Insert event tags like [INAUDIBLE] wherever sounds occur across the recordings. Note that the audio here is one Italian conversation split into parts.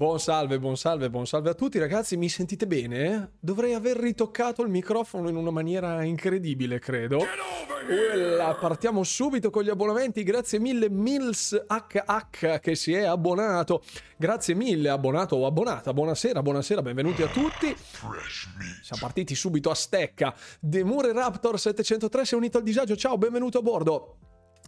Buon salve, buon salve, buon salve a tutti ragazzi, mi sentite bene? Dovrei aver ritoccato il microfono in una maniera incredibile, credo. Uella, partiamo subito con gli abbonamenti, grazie mille Mills HH che si è abbonato. Grazie mille, abbonato o abbonata. Buonasera, buonasera, benvenuti a tutti. Siamo partiti subito a stecca. Demure Raptor 703 si è unito al disagio. Ciao, benvenuto a bordo.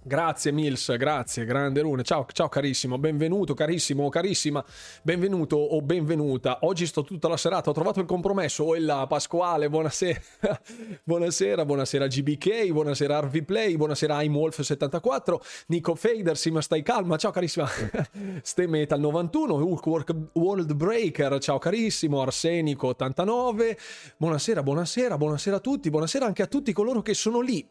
Grazie Mills, grazie, grande Rune. Ciao, ciao carissimo, benvenuto, carissimo, carissima, benvenuto o benvenuta. Oggi sto tutta la serata, ho trovato il compromesso. Oh Pasquale, buonasera. [LAUGHS] buonasera, buonasera GBK, buonasera RV Play, buonasera IMWolf74, Nico Fader, sì ma stai calma, ciao carissima. [LAUGHS] Stay Metal 91, Hulk World Breaker, ciao carissimo, Arsenico 89. Buonasera, buonasera, buonasera a tutti, buonasera anche a tutti coloro che sono lì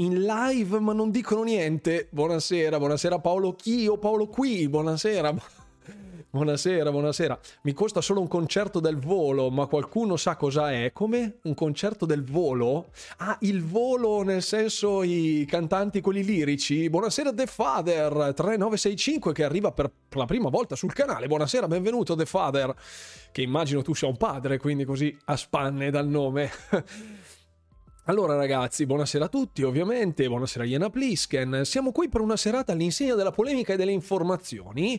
in live ma non dicono niente. Buonasera, buonasera Paolo Chi o Paolo Qui, buonasera. Buonasera, buonasera. Mi costa solo un concerto del volo, ma qualcuno sa cosa è? Come? Un concerto del volo? Ah, il volo nel senso i cantanti quelli lirici. Buonasera The Father 3965 che arriva per la prima volta sul canale. Buonasera, benvenuto The Father, che immagino tu sia un padre, quindi così a spanne dal nome. Allora ragazzi, buonasera a tutti ovviamente, buonasera Iena Plisken, siamo qui per una serata all'insegna della polemica e delle informazioni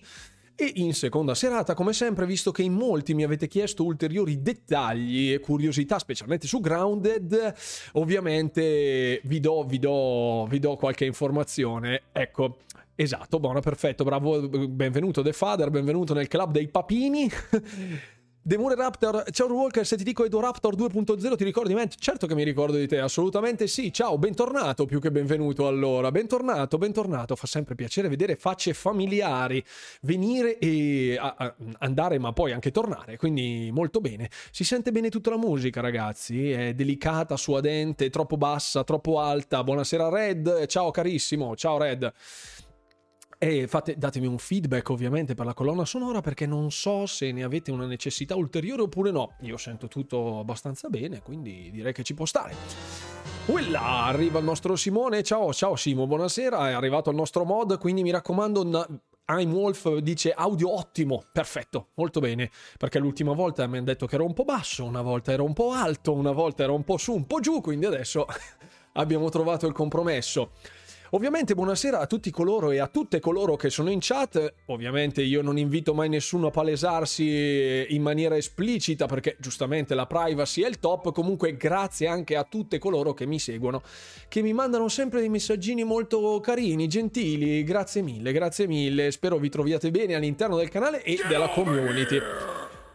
e in seconda serata, come sempre, visto che in molti mi avete chiesto ulteriori dettagli e curiosità, specialmente su Grounded, ovviamente vi do, vi do, vi do qualche informazione. Ecco, esatto, buona, perfetto, bravo, benvenuto The Father, benvenuto nel club dei papini. Demure Raptor, ciao Walker, se ti dico Edo Raptor 2.0 ti ricordi me? Certo che mi ricordo di te, assolutamente sì. Ciao, bentornato più che benvenuto allora. Bentornato, bentornato. Fa sempre piacere vedere facce familiari, venire e a, a, andare ma poi anche tornare, quindi molto bene. Si sente bene tutta la musica ragazzi, è delicata, suadente, troppo bassa, troppo alta. Buonasera Red, ciao carissimo, ciao Red. E fate, datemi un feedback ovviamente per la colonna sonora perché non so se ne avete una necessità ulteriore oppure no. Io sento tutto abbastanza bene, quindi direi che ci può stare. Uella, arriva il nostro Simone. Ciao, ciao Simo, buonasera. È arrivato il nostro mod, quindi mi raccomando... Na- I'm Wolf dice audio ottimo, perfetto, molto bene, perché l'ultima volta mi hanno detto che ero un po' basso, una volta ero un po' alto, una volta ero un po' su, un po' giù, quindi adesso [LAUGHS] abbiamo trovato il compromesso. Ovviamente buonasera a tutti coloro e a tutte coloro che sono in chat. Ovviamente io non invito mai nessuno a palesarsi in maniera esplicita perché giustamente la privacy è il top. Comunque grazie anche a tutte coloro che mi seguono, che mi mandano sempre dei messaggini molto carini, gentili. Grazie mille, grazie mille. Spero vi troviate bene all'interno del canale e della community.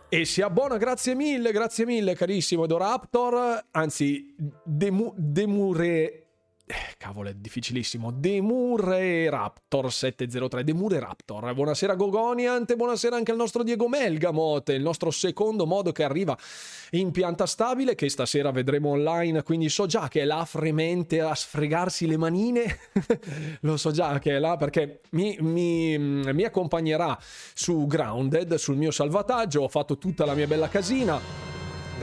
E si abbona, grazie mille, grazie mille carissimo Doraptor, anzi Demu- Demure eh, cavolo, è difficilissimo. Demure Raptor 703. Demure Raptor. Buonasera Gogoniant. Buonasera anche al nostro Diego Melgamot. Il nostro secondo modo che arriva in pianta stabile. Che stasera vedremo online. Quindi so già che è là fremente a sfregarsi le manine. [LAUGHS] Lo so già che è là perché mi, mi, mi accompagnerà su Grounded, sul mio salvataggio. Ho fatto tutta la mia bella casina.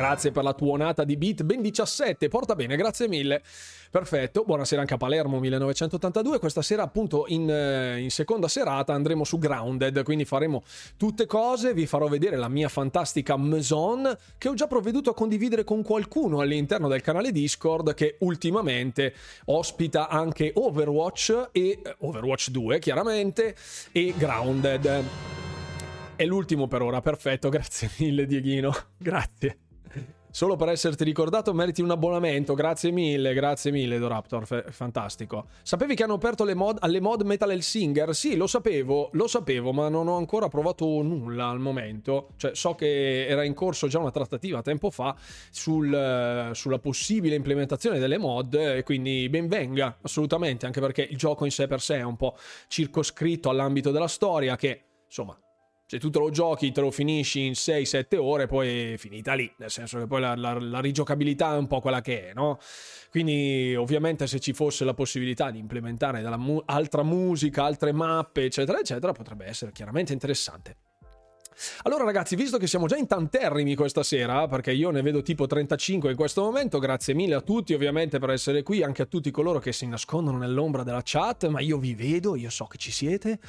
Grazie per la tuonata di beat. Ben 17. Porta bene, grazie mille. Perfetto, buonasera anche a Palermo 1982. Questa sera, appunto, in, eh, in, seconda serata andremo su Grounded. Quindi faremo tutte cose. Vi farò vedere la mia fantastica Maison che ho già provveduto a condividere con qualcuno all'interno del canale Discord che ultimamente ospita anche Overwatch e eh, Overwatch 2, chiaramente, e Grounded. È l'ultimo per ora, perfetto, [LAUGHS] grazie mille Dieghino, [LAUGHS] grazie. Solo per esserti ricordato meriti un abbonamento. Grazie mille, grazie mille, Doraptor. F- fantastico. Sapevi che hanno aperto le mod, alle mod Metal Singer? Sì, lo sapevo, lo sapevo, ma non ho ancora provato nulla al momento. Cioè, so che era in corso già una trattativa tempo fa sul, sulla possibile implementazione delle mod, e quindi benvenga, assolutamente, anche perché il gioco in sé per sé è un po' circoscritto all'ambito della storia che, insomma, se tu te lo giochi, te lo finisci in 6-7 ore, poi è finita lì, nel senso che poi la, la, la, rigiocabilità è un po' quella che è, no? Quindi ovviamente se ci fosse la possibilità di implementare mu- altra musica, altre mappe, eccetera, eccetera, potrebbe essere chiaramente interessante. Allora ragazzi, visto che siamo già in tanterrimi questa sera, perché io ne vedo tipo 35 in questo momento, grazie mille a tutti ovviamente per essere qui, anche a tutti coloro che si nascondono nell'ombra della chat, ma io vi vedo, io so che ci siete.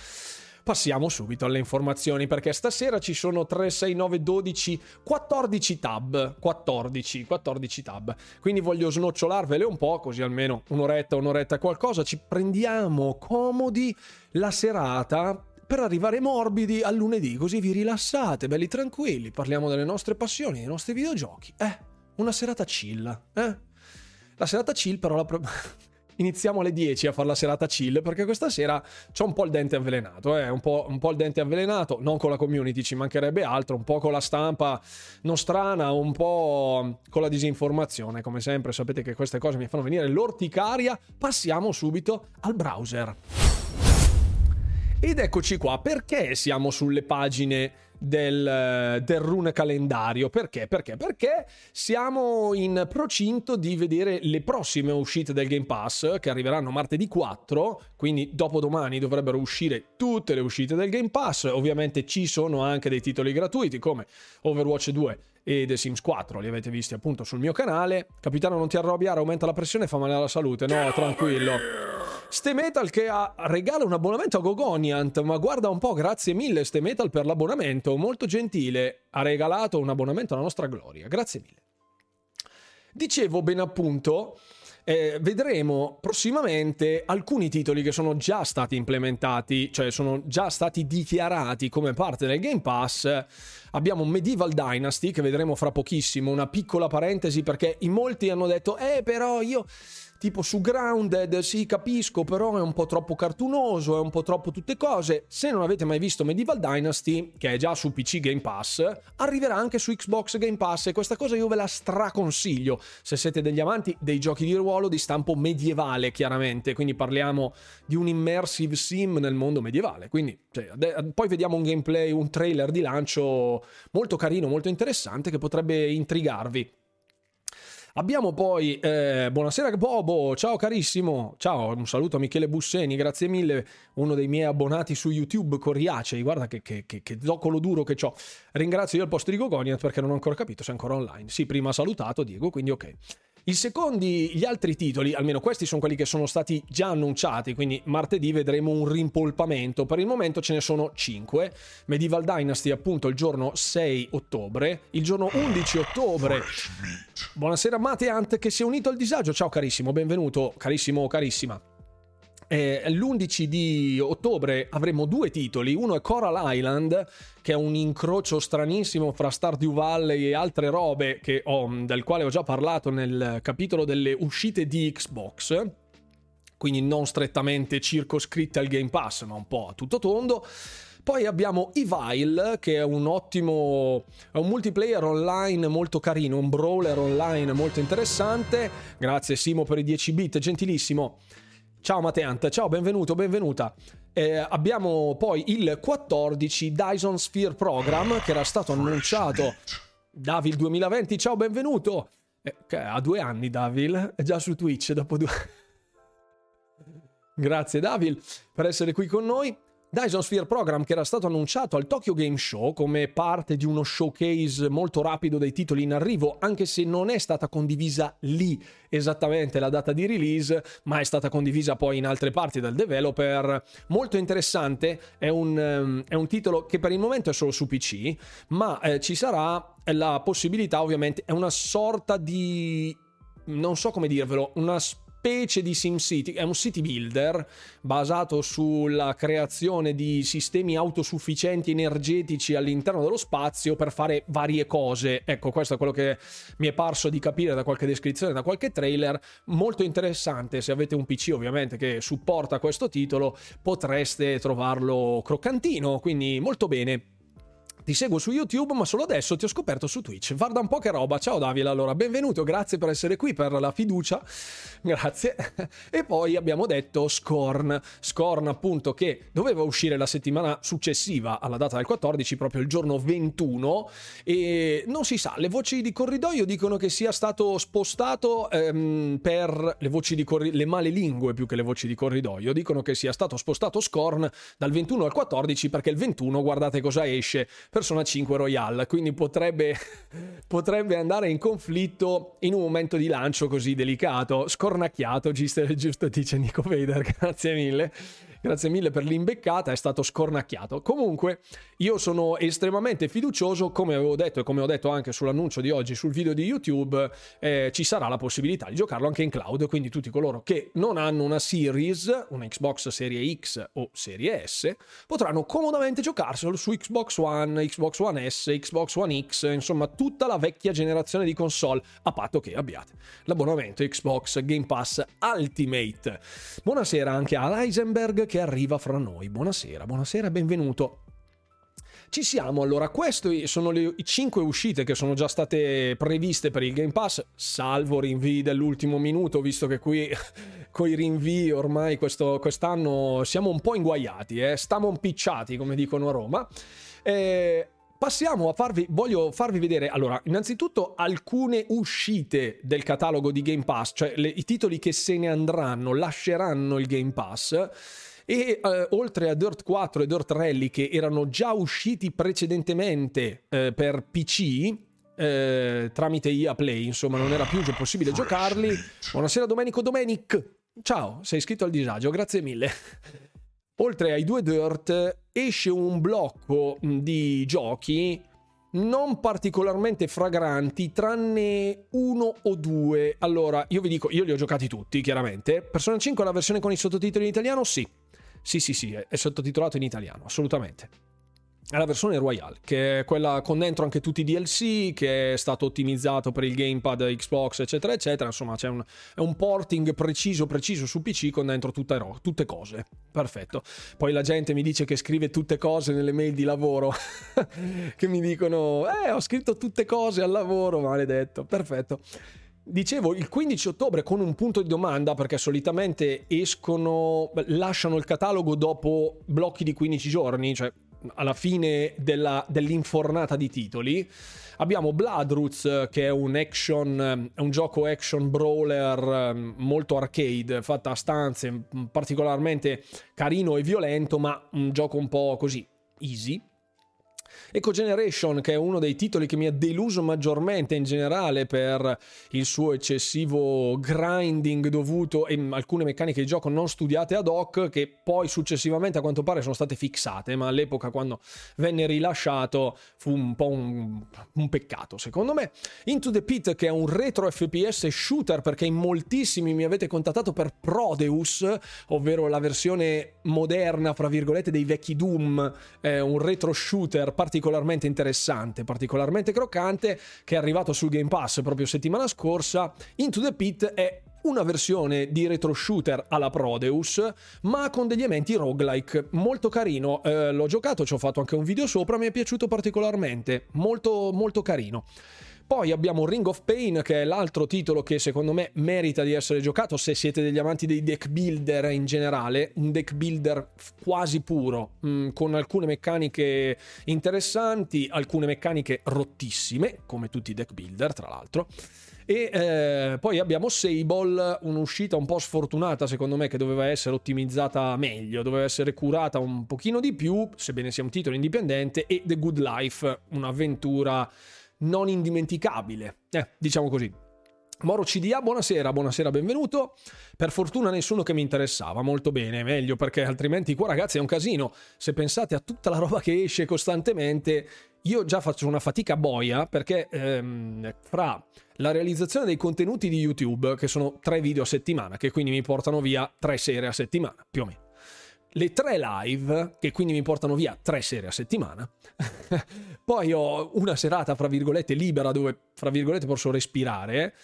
Passiamo subito alle informazioni perché stasera ci sono 3, 6, 9, 12, 14 tab. 14, 14 tab. Quindi voglio snocciolarvele un po', così almeno un'oretta, un'oretta qualcosa. Ci prendiamo comodi la serata per arrivare morbidi al lunedì, così vi rilassate, belli tranquilli, parliamo delle nostre passioni, dei nostri videogiochi. Eh, una serata chill, eh? La serata chill però la... Pro- [LAUGHS] iniziamo alle 10 a fare la serata chill perché questa sera c'ho un po' il dente avvelenato, eh? un, po', un po' il dente avvelenato, non con la community, ci mancherebbe altro, un po' con la stampa nostrana, un po' con la disinformazione, come sempre sapete che queste cose mi fanno venire l'orticaria, passiamo subito al browser. Ed eccoci qua, perché siamo sulle pagine del, del rune calendario? Perché? Perché? Perché siamo in procinto di vedere le prossime uscite del Game Pass che arriveranno martedì 4, quindi dopodomani dovrebbero uscire tutte le uscite del Game Pass. Ovviamente ci sono anche dei titoli gratuiti come Overwatch 2 e The Sims 4, li avete visti appunto sul mio canale. Capitano non ti arrabbiare, aumenta la pressione e fa male alla salute. No, tranquillo. Ste Metal che ha, regala un abbonamento a Gogoniant, ma guarda un po', grazie mille Ste Metal per l'abbonamento, molto gentile, ha regalato un abbonamento alla nostra gloria, grazie mille. Dicevo ben appunto, eh, vedremo prossimamente alcuni titoli che sono già stati implementati, cioè sono già stati dichiarati come parte del Game Pass. Abbiamo Medieval Dynasty che vedremo fra pochissimo, una piccola parentesi perché in molti hanno detto "Eh, però io tipo su Grounded, sì capisco, però è un po' troppo cartunoso, è un po' troppo tutte cose. Se non avete mai visto Medieval Dynasty, che è già su PC Game Pass, arriverà anche su Xbox Game Pass e questa cosa io ve la straconsiglio se siete degli amanti dei giochi di ruolo di stampo medievale, chiaramente, quindi parliamo di un immersive sim nel mondo medievale. Quindi cioè, poi vediamo un gameplay, un trailer di lancio molto carino, molto interessante che potrebbe intrigarvi. Abbiamo poi, eh, buonasera Bobo, ciao carissimo, ciao, un saluto a Michele Busseni, grazie mille, uno dei miei abbonati su YouTube, coriacei, guarda che, che, che, che zoccolo duro che ho. Ringrazio io al posto di Gogoniat perché non ho ancora capito se è ancora online. Sì, prima ha salutato Diego, quindi ok. I secondi, gli altri titoli, almeno questi sono quelli che sono stati già annunciati, quindi martedì vedremo un rimpolpamento. Per il momento ce ne sono 5. Medieval Dynasty appunto il giorno 6 ottobre, il giorno 11 ottobre. Buonasera Mate Ant che si è unito al disagio. Ciao carissimo, benvenuto, carissimo, carissima. Eh, l'11 di ottobre avremo due titoli, uno è Coral Island, che è un incrocio stranissimo fra Stardew Valley e altre robe ho, del quale ho già parlato nel capitolo delle uscite di Xbox, quindi non strettamente circoscritte al Game Pass, ma un po' a tutto tondo. Poi abbiamo Evil, che è un ottimo è un multiplayer online molto carino, un brawler online molto interessante. Grazie Simo per i 10 bit, gentilissimo. Ciao Mateant, ciao, benvenuto, benvenuta. Eh, abbiamo poi il 14 Dyson Sphere Program che era stato annunciato Davil 2020, ciao, benvenuto. Eh, ha due anni Davil, è già su Twitch dopo due... [LAUGHS] Grazie Davil per essere qui con noi. Dyson Sphere Program che era stato annunciato al Tokyo Game Show come parte di uno showcase molto rapido dei titoli in arrivo, anche se non è stata condivisa lì esattamente la data di release, ma è stata condivisa poi in altre parti del developer. Molto interessante, è un, um, è un titolo che per il momento è solo su PC, ma eh, ci sarà la possibilità ovviamente, è una sorta di... non so come dirvelo, una specie di SimCity, è un city builder basato sulla creazione di sistemi autosufficienti energetici all'interno dello spazio per fare varie cose. Ecco, questo è quello che mi è parso di capire da qualche descrizione, da qualche trailer. Molto interessante, se avete un PC ovviamente che supporta questo titolo, potreste trovarlo croccantino, quindi molto bene. Ti seguo su YouTube, ma solo adesso ti ho scoperto su Twitch. Guarda un po' che roba. Ciao Davila, allora, benvenuto, grazie per essere qui, per la fiducia. [LAUGHS] Grazie. E poi abbiamo detto Scorn. Scorn, appunto, che doveva uscire la settimana successiva alla data del 14, proprio il giorno 21. E non si sa, le voci di corridoio dicono che sia stato spostato ehm, per le voci di corridoio, le male lingue più che le voci di corridoio, dicono che sia stato spostato Scorn dal 21 al 14 perché il 21, guardate cosa esce Persona 5 Royale, quindi potrebbe, [LAUGHS] potrebbe andare in conflitto in un momento di lancio così delicato, scornacchiato, giusto, giusto dice Nico Vader, [LAUGHS] grazie mille. Grazie mille per l'imbeccata, è stato scornacchiato. Comunque, io sono estremamente fiducioso, come avevo detto e come ho detto anche sull'annuncio di oggi sul video di YouTube, eh, ci sarà la possibilità di giocarlo anche in cloud, quindi tutti coloro che non hanno una Series, una Xbox Serie X o Serie S, potranno comodamente giocarselo su Xbox One, Xbox One S, Xbox One X, insomma tutta la vecchia generazione di console, a patto che abbiate l'abbonamento Xbox Game Pass Ultimate. Buonasera anche a Heisenberg che arriva fra noi. Buonasera, buonasera e benvenuto. Ci siamo, allora, queste sono le 5 uscite che sono già state previste per il Game Pass, salvo rinvii dell'ultimo minuto, visto che qui [LAUGHS] con i rinvii ormai questo, quest'anno siamo un po' inguaiati, eh? stiamo impicciati, come dicono a Roma. Eh, Passiamo a farvi, voglio farvi vedere, allora, innanzitutto alcune uscite del catalogo di Game Pass, cioè le, i titoli che se ne andranno, lasceranno il Game Pass. E eh, oltre a Dirt 4 e Dirt Rally che erano già usciti precedentemente eh, per PC, eh, tramite EA Play, insomma, non era più possibile giocarli. Buonasera Domenico Domenic. Ciao, sei iscritto al disagio, grazie mille oltre ai due Dirt, esce un blocco di giochi non particolarmente fragranti, tranne uno o due. Allora, io vi dico, io li ho giocati tutti, chiaramente. Persona 5, la versione con i sottotitoli in italiano? Sì. Sì, sì, sì, è sottotitolato in italiano, assolutamente è la versione Royale, che è quella con dentro anche tutti i DLC, che è stato ottimizzato per il gamepad Xbox, eccetera, eccetera. Insomma, c'è un, è un porting preciso, preciso su PC con dentro tutte, tutte cose. Perfetto. Poi la gente mi dice che scrive tutte cose nelle mail di lavoro, [LAUGHS] che mi dicono, eh, ho scritto tutte cose al lavoro, maledetto. Perfetto. Dicevo il 15 ottobre con un punto di domanda perché solitamente escono, lasciano il catalogo dopo blocchi di 15 giorni, cioè alla fine della, dell'infornata di titoli. Abbiamo Bloodroots, che è un action, un gioco action brawler mm, molto arcade, fatta a stanze, particolarmente carino e violento, ma un gioco un po' così easy. Eco Generation, che è uno dei titoli che mi ha deluso maggiormente in generale per il suo eccessivo grinding dovuto e alcune meccaniche di gioco non studiate ad hoc, che poi successivamente a quanto pare sono state fixate, ma all'epoca quando venne rilasciato fu un po' un, un peccato, secondo me. Into the Pit, che è un retro FPS shooter, perché in moltissimi mi avete contattato per Prodeus, ovvero la versione moderna, fra virgolette, dei vecchi Doom, è un retro shooter particolarmente interessante, particolarmente croccante, che è arrivato sul Game Pass proprio settimana scorsa. Into the Pit è una versione di retro shooter alla Prodeus, ma con degli elementi roguelike. Molto carino. Eh, l'ho giocato, ci ho fatto anche un video sopra, mi è piaciuto particolarmente. Molto, molto carino. Poi abbiamo Ring of Pain, che è l'altro titolo che secondo me merita di essere giocato se siete degli amanti dei deck builder in generale. Un deck builder quasi puro, mm, con alcune meccaniche interessanti, alcune meccaniche rottissime, come tutti i deck builder, tra l'altro. E eh, poi abbiamo Sable, un'uscita un po' sfortunata secondo me che doveva essere ottimizzata meglio, doveva essere curata un pochino di più, sebbene sia un titolo indipendente, e The Good Life, un'avventura non indimenticabile. Eh, diciamo così. Moro CDA, buonasera, buonasera, benvenuto. Per fortuna nessuno che mi interessava, molto bene, meglio perché altrimenti qua ragazzi è un casino. Se pensate a tutta la roba che esce costantemente, io già faccio una fatica boia perché ehm, fra la realizzazione dei contenuti di YouTube, che sono tre video a settimana, che quindi mi portano via tre sere a settimana, più o meno le tre live, che quindi mi portano via tre sere a settimana. [LAUGHS] Poi ho una serata, fra virgolette, libera dove, fra virgolette, posso respirare.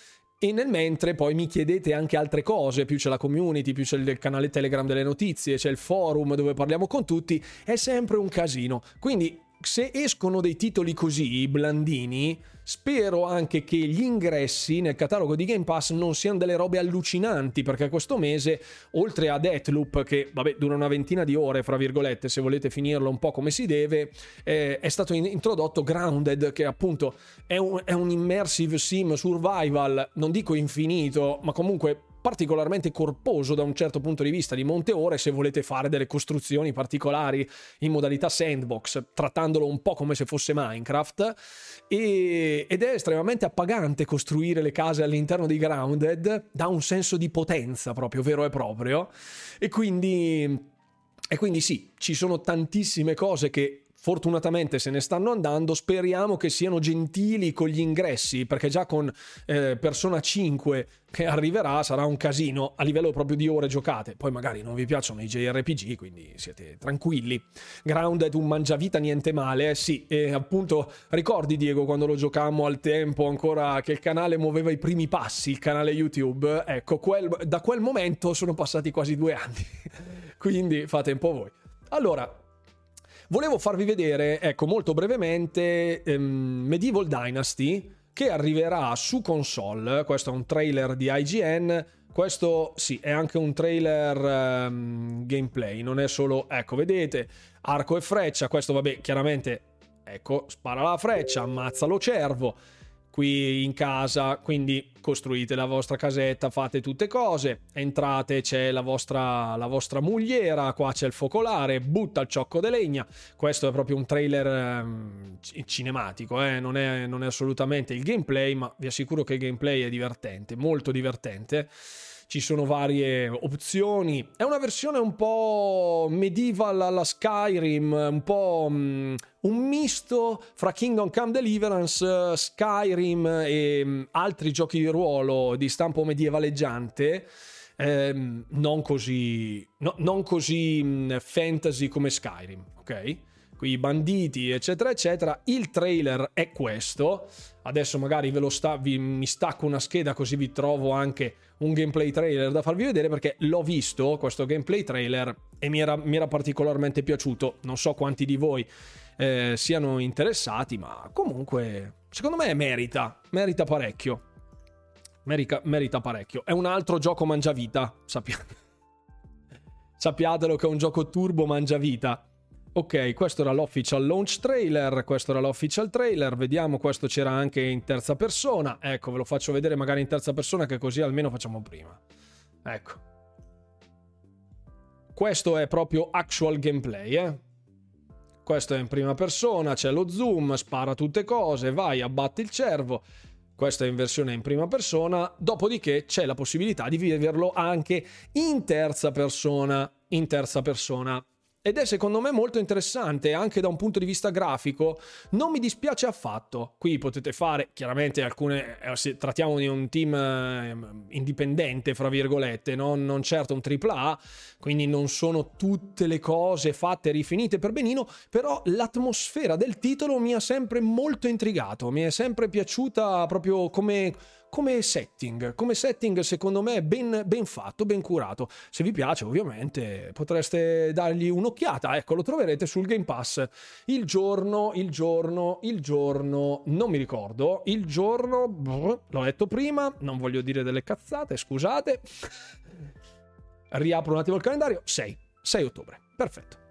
E nel mentre poi mi chiedete anche altre cose, più c'è la community, più c'è il canale Telegram delle notizie, c'è il forum dove parliamo con tutti, è sempre un casino. Quindi se escono dei titoli così, blandini, spero anche che gli ingressi nel catalogo di Game Pass non siano delle robe allucinanti, perché questo mese, oltre a Deathloop, che vabbè dura una ventina di ore, fra virgolette, se volete finirlo un po' come si deve, eh, è stato in- introdotto Grounded, che appunto è un, è un immersive sim survival, non dico infinito, ma comunque particolarmente corposo da un certo punto di vista di monte ore se volete fare delle costruzioni particolari in modalità sandbox, trattandolo un po' come se fosse Minecraft. E, ed è estremamente appagante costruire le case all'interno di Grounded, dà un senso di potenza proprio vero e proprio. E quindi e quindi sì, ci sono tantissime cose che fortunatamente se ne stanno andando, speriamo che siano gentili con gli ingressi, perché già con eh, Persona 5 che arriverà sarà un casino a livello proprio di ore giocate. Poi magari non vi piacciono i JRPG, quindi siete tranquilli. Grounded un mangiavita niente male, eh sì, e appunto ricordi Diego quando lo giocammo al tempo ancora che il canale muoveva i primi passi, il canale YouTube, ecco, quel, da quel momento sono passati quasi due anni, [LAUGHS] quindi fate un po' voi. Allora, Volevo farvi vedere, ecco, molto brevemente um, Medieval Dynasty che arriverà su console. Questo è un trailer di IGN. Questo sì, è anche un trailer um, gameplay, non è solo, ecco, vedete, arco e freccia. Questo, vabbè, chiaramente, ecco, spara la freccia, ammazza lo cervo qui in casa, quindi costruite la vostra casetta, fate tutte cose, entrate, c'è la vostra, la vostra mugliera, qua c'è il focolare, butta il ciocco di legna, questo è proprio un trailer eh, cinematico, eh? non, è, non è assolutamente il gameplay, ma vi assicuro che il gameplay è divertente, molto divertente ci sono varie opzioni. È una versione un po' medieval alla Skyrim, un po' um, un misto fra Kingdom Come Deliverance, Skyrim e um, altri giochi di ruolo di stampo medievaleggiante. Eh, non così, no, non così um, fantasy come Skyrim, ok? I banditi, eccetera, eccetera. Il trailer è questo. Adesso magari ve lo sta, vi, mi stacco una scheda così vi trovo anche un gameplay trailer da farvi vedere perché l'ho visto questo gameplay trailer e mi era, mi era particolarmente piaciuto. Non so quanti di voi eh, siano interessati, ma comunque secondo me merita, merita parecchio. Merita, merita parecchio. È un altro gioco mangiavita, sappiate. [LAUGHS] Sappiatelo che è un gioco turbo mangiavita. Ok, questo era l'official launch trailer, questo era l'official trailer, vediamo, questo c'era anche in terza persona, ecco, ve lo faccio vedere magari in terza persona che così almeno facciamo prima. Ecco. Questo è proprio actual gameplay, eh. Questo è in prima persona, c'è lo zoom, spara tutte cose, vai, abbatti il cervo. Questo è in versione in prima persona, dopodiché c'è la possibilità di viverlo anche in terza persona, in terza persona. Ed è secondo me molto interessante anche da un punto di vista grafico. Non mi dispiace affatto. Qui potete fare, chiaramente alcune, eh, trattiamo di un team eh, indipendente, fra virgolette, non, non certo un AAA, quindi non sono tutte le cose fatte e rifinite per benino, però l'atmosfera del titolo mi ha sempre molto intrigato, mi è sempre piaciuta proprio come come setting, come setting secondo me ben, ben fatto, ben curato. Se vi piace ovviamente potreste dargli un'occhiata, ecco lo troverete sul Game Pass. Il giorno, il giorno, il giorno, non mi ricordo, il giorno, brr, l'ho detto prima, non voglio dire delle cazzate, scusate. Riapro un attimo il calendario, 6, 6 ottobre, perfetto.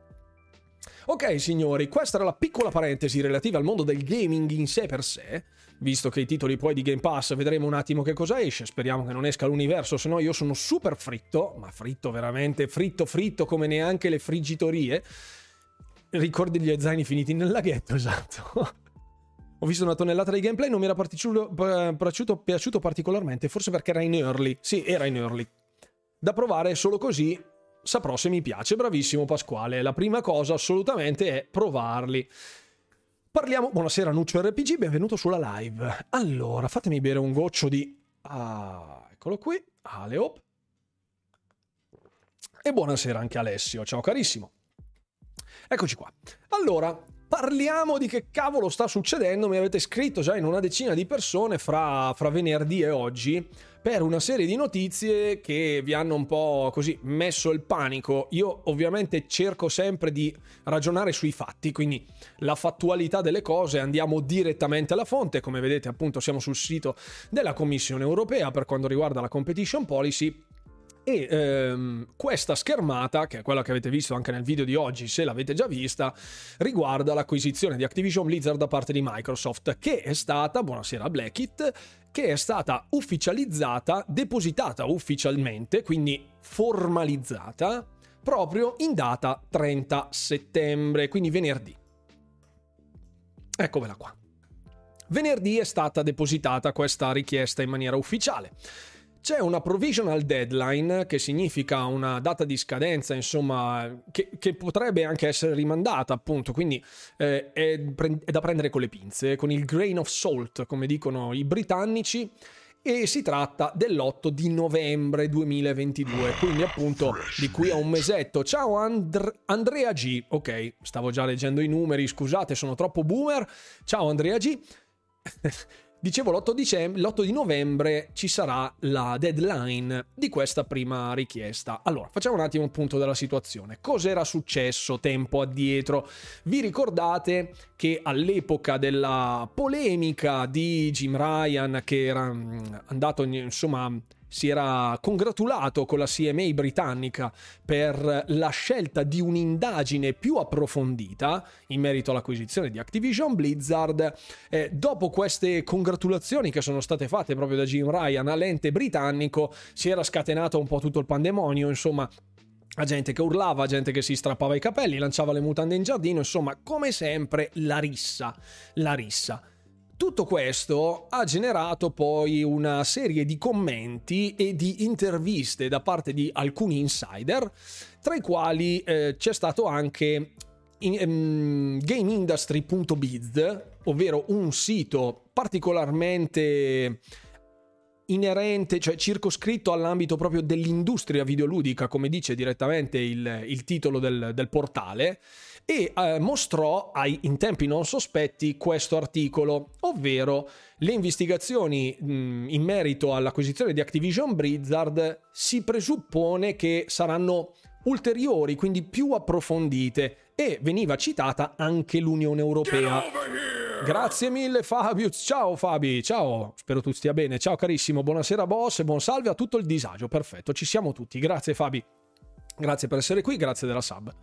Ok signori, questa era la piccola parentesi relativa al mondo del gaming in sé per sé visto che i titoli poi di Game Pass vedremo un attimo che cosa esce, speriamo che non esca l'universo, se no io sono super fritto, ma fritto veramente, fritto fritto come neanche le friggitorie. Ricordi gli zaini finiti nel laghetto, [LAUGHS] esatto. Ho visto una tonnellata di gameplay, non mi era piaciuto, piaciuto particolarmente, forse perché era in early. Sì, era in early. Da provare solo così saprò se mi piace. Bravissimo Pasquale. La prima cosa assolutamente è provarli. Parliamo. Buonasera, Nuccio RPG, benvenuto sulla live. Allora, fatemi bere un goccio di. Ah, eccolo qui. Aleop. E buonasera anche Alessio. Ciao carissimo. Eccoci qua. Allora, parliamo di che cavolo sta succedendo. Mi avete scritto già in una decina di persone fra, fra venerdì e oggi per una serie di notizie che vi hanno un po' così messo il panico. Io ovviamente cerco sempre di ragionare sui fatti, quindi la fattualità delle cose, andiamo direttamente alla fonte, come vedete appunto siamo sul sito della Commissione europea per quanto riguarda la competition policy e ehm, questa schermata, che è quella che avete visto anche nel video di oggi, se l'avete già vista, riguarda l'acquisizione di Activision Blizzard da parte di Microsoft, che è stata, buonasera Blackit, che è stata ufficializzata, depositata ufficialmente, quindi formalizzata, proprio in data 30 settembre, quindi venerdì. Eccovela qua. Venerdì è stata depositata questa richiesta in maniera ufficiale. C'è una provisional deadline, che significa una data di scadenza, insomma, che, che potrebbe anche essere rimandata, appunto, quindi eh, è, è da prendere con le pinze, con il grain of salt, come dicono i britannici e si tratta dell'8 di novembre 2022, quindi appunto di qui a un mesetto. Ciao And- Andrea G. Ok, stavo già leggendo i numeri, scusate, sono troppo boomer. Ciao Andrea G. [LAUGHS] Dicevo l'8, dicembre, l'8 di novembre ci sarà la deadline di questa prima richiesta. Allora, facciamo un attimo un punto della situazione. Cos'era successo tempo addietro? Vi ricordate che all'epoca della polemica di Jim Ryan che era mm, andato insomma si era congratulato con la CMA britannica per la scelta di un'indagine più approfondita in merito all'acquisizione di Activision Blizzard. Eh, dopo queste congratulazioni che sono state fatte proprio da Jim Ryan all'ente britannico, si era scatenato un po' tutto il pandemonio, insomma. A gente che urlava, gente che si strappava i capelli, lanciava le mutande in giardino, insomma, come sempre, la rissa, la rissa. Tutto questo ha generato poi una serie di commenti e di interviste da parte di alcuni insider, tra i quali eh, c'è stato anche in, um, GameIndustry.biz, ovvero un sito particolarmente inerente, cioè circoscritto all'ambito proprio dell'industria videoludica, come dice direttamente il, il titolo del, del portale, e eh, mostrò ai, in tempi non sospetti questo articolo, ovvero le investigazioni mh, in merito all'acquisizione di Activision Blizzard si presuppone che saranno ulteriori, quindi più approfondite e veniva citata anche l'Unione Europea. Grazie mille Fabio, ciao Fabi, ciao, spero tu stia bene, ciao carissimo, buonasera boss. E buon salve a tutto il disagio, perfetto, ci siamo tutti, grazie Fabi, grazie per essere qui, grazie della sub.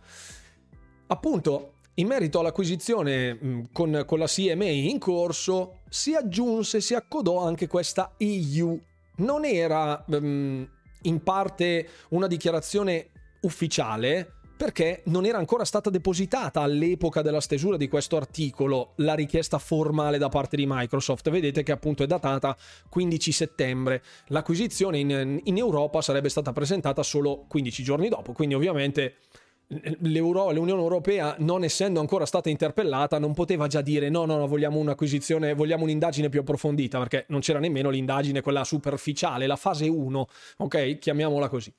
Appunto, in merito all'acquisizione mm, con, con, la CMA in corso, si aggiunse, si accodò anche questa EU. Non era um, in parte una dichiarazione ufficiale, perché non era ancora stata depositata all'epoca della stesura di questo articolo la richiesta formale da parte di Microsoft. Vedete che appunto è datata 15 settembre. L'acquisizione in, in Europa sarebbe stata presentata solo 15 giorni dopo, quindi ovviamente l'Unione Europea, non essendo ancora stata interpellata, non poteva già dire no, no, no, vogliamo un'acquisizione, vogliamo un'indagine più approfondita, perché non c'era nemmeno l'indagine, quella superficiale, la fase 1, ok? Chiamiamola così.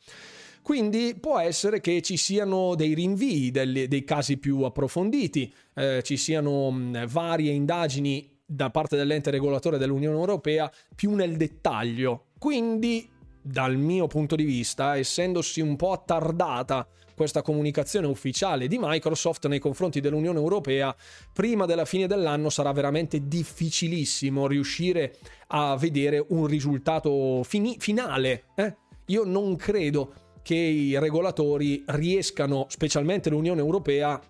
Quindi può essere che ci siano dei rinvii, dei, dei casi più approfonditi, eh, ci siano mh, varie indagini da parte dell'ente regolatore dell'Unione Europea più nel dettaglio. Quindi, dal mio punto di vista, essendosi un po' attardata questa comunicazione ufficiale di Microsoft nei confronti dell'Unione Europea, prima della fine dell'anno sarà veramente difficilissimo riuscire a vedere un risultato fini- finale. Eh? Io non credo che i regolatori riescano, specialmente l'Unione Europea,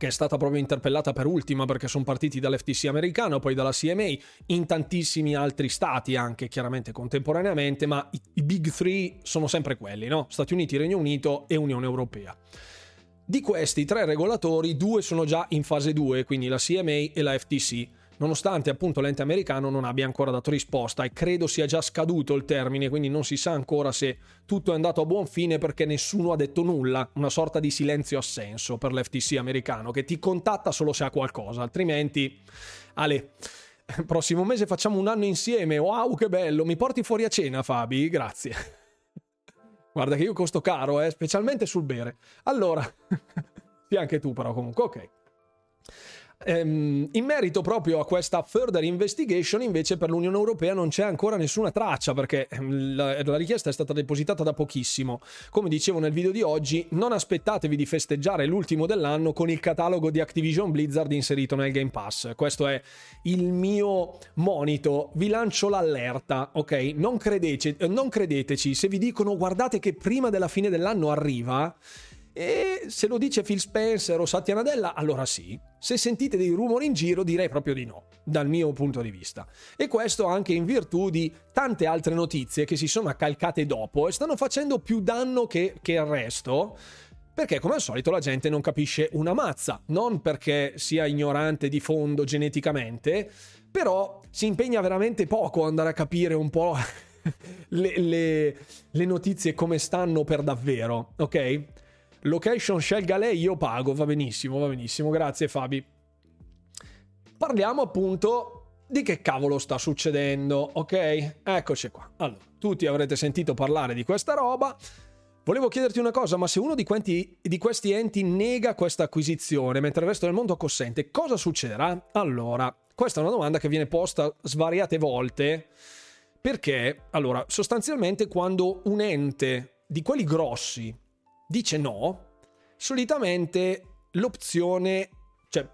che è stata proprio interpellata per ultima perché sono partiti dall'FTC americano, poi dalla CMA, in tantissimi altri stati anche chiaramente contemporaneamente, ma i, i big three sono sempre quelli, no? Stati Uniti, Regno Unito e Unione Europea. Di questi tre regolatori, due sono già in fase 2, quindi la CMA e la FTC nonostante appunto l'ente americano non abbia ancora dato risposta e credo sia già scaduto il termine, quindi non si sa ancora se tutto è andato a buon fine perché nessuno ha detto nulla, una sorta di silenzio assenso per l'FTC americano che ti contatta solo se ha qualcosa, altrimenti Ale [LAUGHS] prossimo mese facciamo un anno insieme. Wow, che bello! Mi porti fuori a cena, Fabi? Grazie. [LAUGHS] Guarda che io costo caro, eh, specialmente sul bere. Allora, [LAUGHS] sì, anche tu però comunque, ok. Ehm, in merito proprio a questa further investigation, invece, per l'Unione Europea non c'è ancora nessuna traccia perché ehm, la, la, richiesta è stata depositata da pochissimo. Come dicevo nel video di oggi, non aspettatevi di festeggiare l'ultimo dell'anno con il catalogo di Activision Blizzard inserito nel Game Pass. Questo è il mio monito. Vi lancio l'allerta, ok? Non, credete, non credeteci se vi dicono guardate che prima della fine dell'anno arriva. E se lo dice Phil Spencer o Satya Nadella, allora sì. Se sentite dei rumori in giro, direi proprio di no, dal mio punto di vista. E questo anche in virtù di tante altre notizie che si sono accalcate dopo e stanno facendo più danno che, che il resto. Perché come al solito la gente non capisce una mazza, non perché sia ignorante di fondo geneticamente, però si impegna veramente poco ad andare a capire un po' [LAUGHS] le, le, le notizie come stanno per davvero, ok? Location scelga lei, io pago, va benissimo, va benissimo, grazie Fabi. Parliamo appunto di che cavolo sta succedendo, ok? Eccoci qua. Allora, tutti avrete sentito parlare di questa roba. Volevo chiederti una cosa, ma se uno di, quenti, di questi enti nega questa acquisizione mentre il resto del mondo consente, cosa succederà? Allora, questa è una domanda che viene posta svariate volte perché, allora, sostanzialmente quando un ente di quelli grossi dice no, solitamente l'opzione, cioè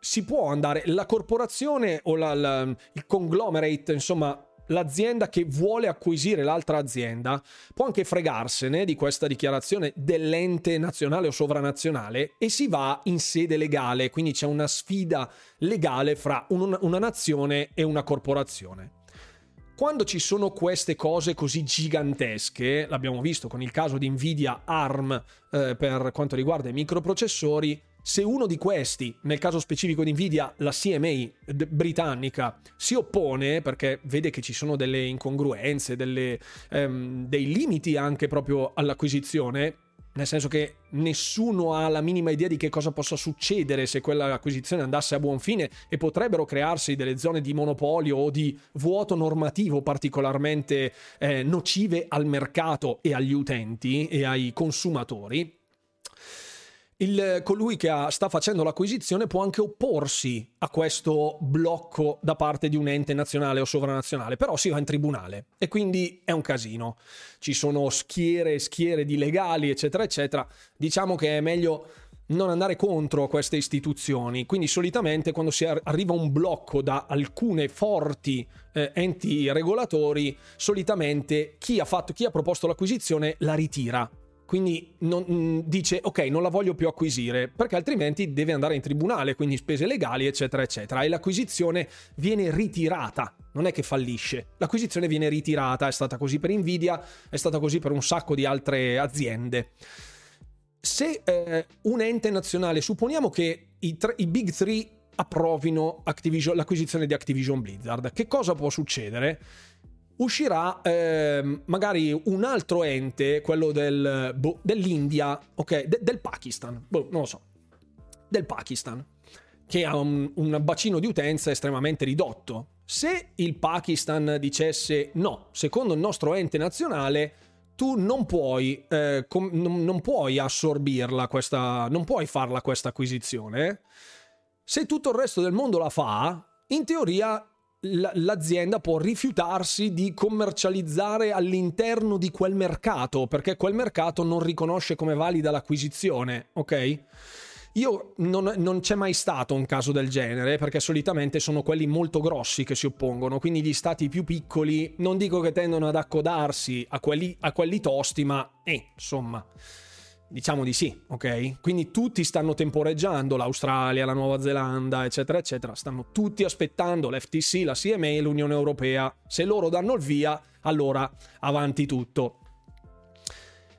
si può andare, la corporazione o la, la, il conglomerate, insomma, l'azienda che vuole acquisire l'altra azienda può anche fregarsene di questa dichiarazione dell'ente nazionale o sovranazionale e si va in sede legale, quindi c'è una sfida legale fra un, una nazione e una corporazione. Quando ci sono queste cose così gigantesche, l'abbiamo visto con il caso di Nvidia ARM eh, per quanto riguarda i microprocessori, se uno di questi, nel caso specifico di Nvidia, la CMA britannica, si oppone perché vede che ci sono delle incongruenze, delle, ehm, dei limiti anche proprio all'acquisizione, nel senso che nessuno ha la minima idea di che cosa possa succedere se quella acquisizione andasse a buon fine e potrebbero crearsi delle zone di monopolio o di vuoto normativo particolarmente eh, nocive al mercato e agli utenti e ai consumatori il, colui che ha, sta facendo l'acquisizione può anche opporsi a questo blocco da parte di un ente nazionale o sovranazionale, però si va in tribunale e quindi è un casino. Ci sono schiere e schiere di legali, eccetera, eccetera. Diciamo che è meglio non andare contro queste istituzioni. Quindi solitamente quando si arriva a un blocco da alcune forti eh, enti regolatori, solitamente chi ha, fatto, chi ha proposto l'acquisizione la ritira quindi non, mm, dice ok non la voglio più acquisire perché altrimenti deve andare in tribunale quindi spese legali eccetera eccetera. E l'acquisizione viene ritirata non è che fallisce. L'acquisizione viene ritirata è stata così per Nvidia è stata così per un sacco di altre aziende. Se eh, un ente nazionale supponiamo che i, tre, i big three approvino l'acquisizione di Activision Blizzard che cosa può succedere uscirà eh, magari un altro ente, quello del, boh, dell'India, ok, de, del Pakistan, boh, non lo so, del Pakistan, che ha un, un bacino di utenza estremamente ridotto. Se il Pakistan dicesse no, secondo il nostro ente nazionale, tu non puoi, eh, com- non, puoi assorbirla questa, non puoi farla questa acquisizione. Se tutto il resto del mondo la fa, in teoria l'azienda può rifiutarsi di commercializzare all'interno di quel mercato perché quel mercato non riconosce come valida l'acquisizione, ok? Io non, non, c'è mai stato un caso del genere perché solitamente sono quelli molto grossi che si oppongono, quindi gli stati più piccoli non dico che tendono ad accodarsi a quelli, a quelli tosti, ma eh, insomma. Diciamo di sì, ok? Quindi tutti stanno temporeggiando, l'Australia, la Nuova Zelanda, eccetera, eccetera, stanno tutti aspettando l'FTC, la CMA e l'Unione Europea. Se loro danno il via, allora avanti tutto.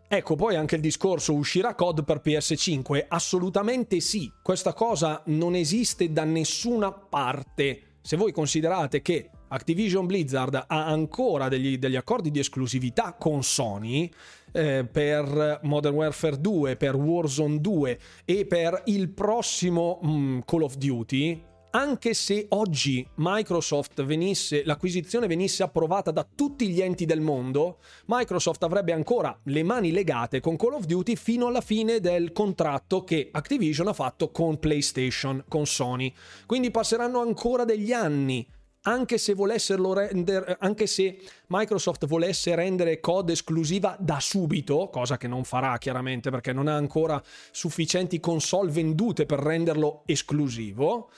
Ecco, poi anche il discorso uscirà COD per PS5? Assolutamente sì, questa cosa non esiste da nessuna parte. Se voi considerate che Activision Blizzard ha ancora degli, degli accordi di esclusività con Sony, eh, per Modern Warfare 2, per Warzone 2 e per il prossimo mm, Call of Duty, anche se oggi Microsoft venisse, l'acquisizione venisse approvata da tutti gli enti del mondo, Microsoft avrebbe ancora le mani legate con Call of Duty fino alla fine del contratto che Activision ha fatto con PlayStation, con Sony. Quindi passeranno ancora degli anni anche se, rendere, anche se Microsoft volesse rendere COD esclusiva da subito, cosa che non farà chiaramente perché non ha ancora sufficienti console vendute per renderlo esclusivo,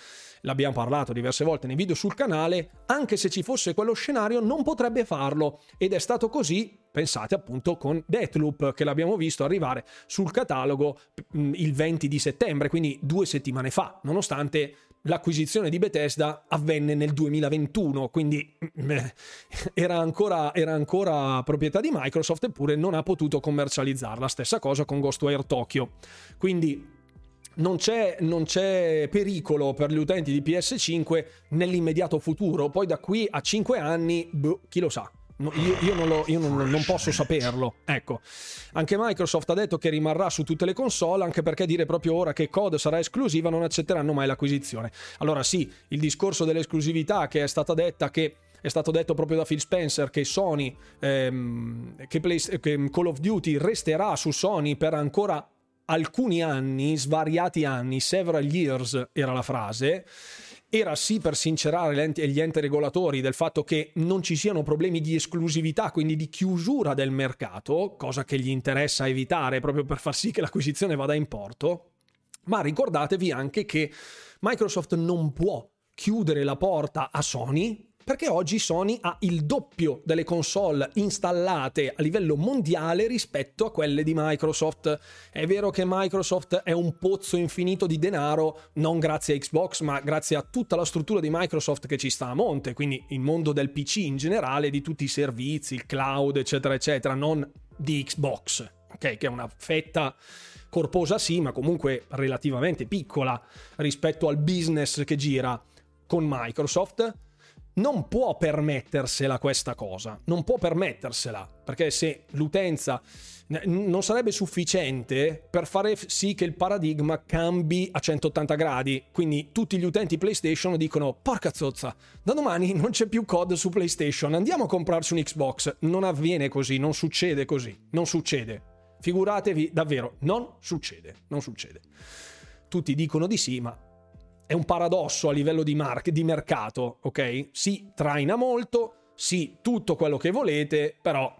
l'abbiamo parlato diverse volte nei video sul canale, anche se ci fosse quello scenario non potrebbe farlo. Ed è stato così, pensate appunto con Deathloop che l'abbiamo visto arrivare sul catalogo il 20 di settembre, quindi due settimane fa, nonostante l'acquisizione di Bethesda avvenne nel 2021, quindi beh, era, ancora, era ancora proprietà di Microsoft eppure non ha potuto commercializzarla. Stessa cosa con Ghostwire Tokyo. Quindi non c'è, non c'è, pericolo per gli utenti di PS5 nell'immediato futuro, poi da qui a 5 anni, boh, chi lo sa. Io, io, non, lo, io non, non, posso saperlo. Ecco, anche Microsoft ha detto che rimarrà su tutte le console, anche perché dire proprio ora che COD sarà esclusiva non accetteranno mai l'acquisizione. Allora sì, il discorso dell'esclusività che è stata detta che è stato detto proprio da Phil Spencer che Sony, ehm, che, Play, che Call of Duty resterà su Sony per ancora alcuni anni, svariati anni, several years era la frase, era sì per sincerare gli enti regolatori del fatto che non ci siano problemi di esclusività, quindi di chiusura del mercato, cosa che gli interessa evitare proprio per far sì che l'acquisizione vada in porto, ma ricordatevi anche che Microsoft non può chiudere la porta a Sony perché oggi Sony ha il doppio delle console installate a livello mondiale rispetto a quelle di Microsoft. È vero che Microsoft è un pozzo infinito di denaro, non grazie a Xbox, ma grazie a tutta la struttura di Microsoft che ci sta a monte, quindi il mondo del PC in generale, di tutti i servizi, il cloud, eccetera, eccetera, non di Xbox, ok? Che è una fetta corposa sì, ma comunque relativamente piccola rispetto al business che gira con Microsoft non può permettersela questa cosa, non può permettersela, perché se l'utenza non sarebbe sufficiente per fare sì che il paradigma cambi a 180 gradi, quindi tutti gli utenti PlayStation dicono porca zozza, da domani non c'è più COD su PlayStation, andiamo a comprarci un Xbox, non avviene così, non succede così, non succede. Figuratevi, davvero, non succede, non succede. Tutti dicono di sì, ma è un paradosso a livello di, mar- di mercato, ok? Si traina molto, sì, tutto quello che volete, però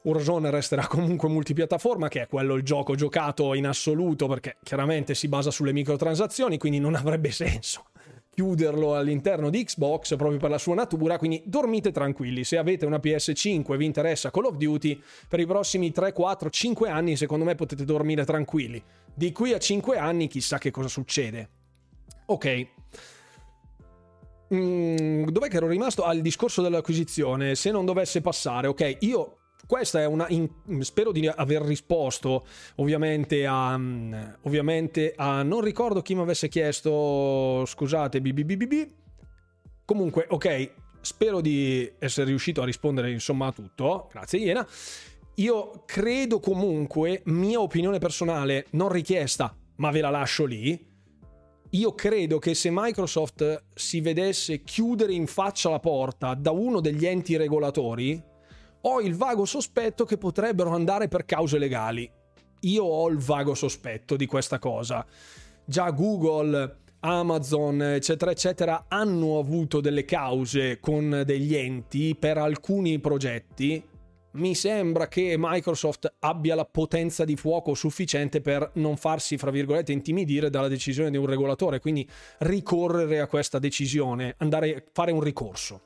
Warzone resterà comunque multipiattaforma, che è quello il gioco giocato in assoluto, perché chiaramente si basa sulle microtransazioni, quindi non avrebbe senso [LAUGHS] chiuderlo all'interno di Xbox proprio per la sua natura, quindi dormite tranquilli, se avete una PS5 e vi interessa Call of Duty, per i prossimi 3, 4, 5 anni secondo me potete dormire tranquilli. Di qui a 5 anni chissà che cosa succede. Ok. Mm, dov'è che ero rimasto? Al discorso dell'acquisizione. Se non dovesse passare, ok, io questa è una. In, spero di aver risposto ovviamente a. Ovviamente a. Non ricordo chi mi avesse chiesto. Scusate, BBBB. Comunque, ok. Spero di essere riuscito a rispondere insomma a tutto. Grazie, Iena. Io credo comunque, mia opinione personale, non richiesta, ma ve la lascio lì io credo che se Microsoft si vedesse chiudere in faccia la porta da uno degli enti regolatori, ho il vago sospetto che potrebbero andare per cause legali. Io ho il vago sospetto di questa cosa. Già Google, Amazon, eccetera, eccetera, hanno avuto delle cause con degli enti per alcuni progetti mi sembra che Microsoft abbia la potenza di fuoco sufficiente per non farsi, fra virgolette, intimidire dalla decisione di un regolatore, quindi ricorrere a questa decisione, andare a fare un ricorso.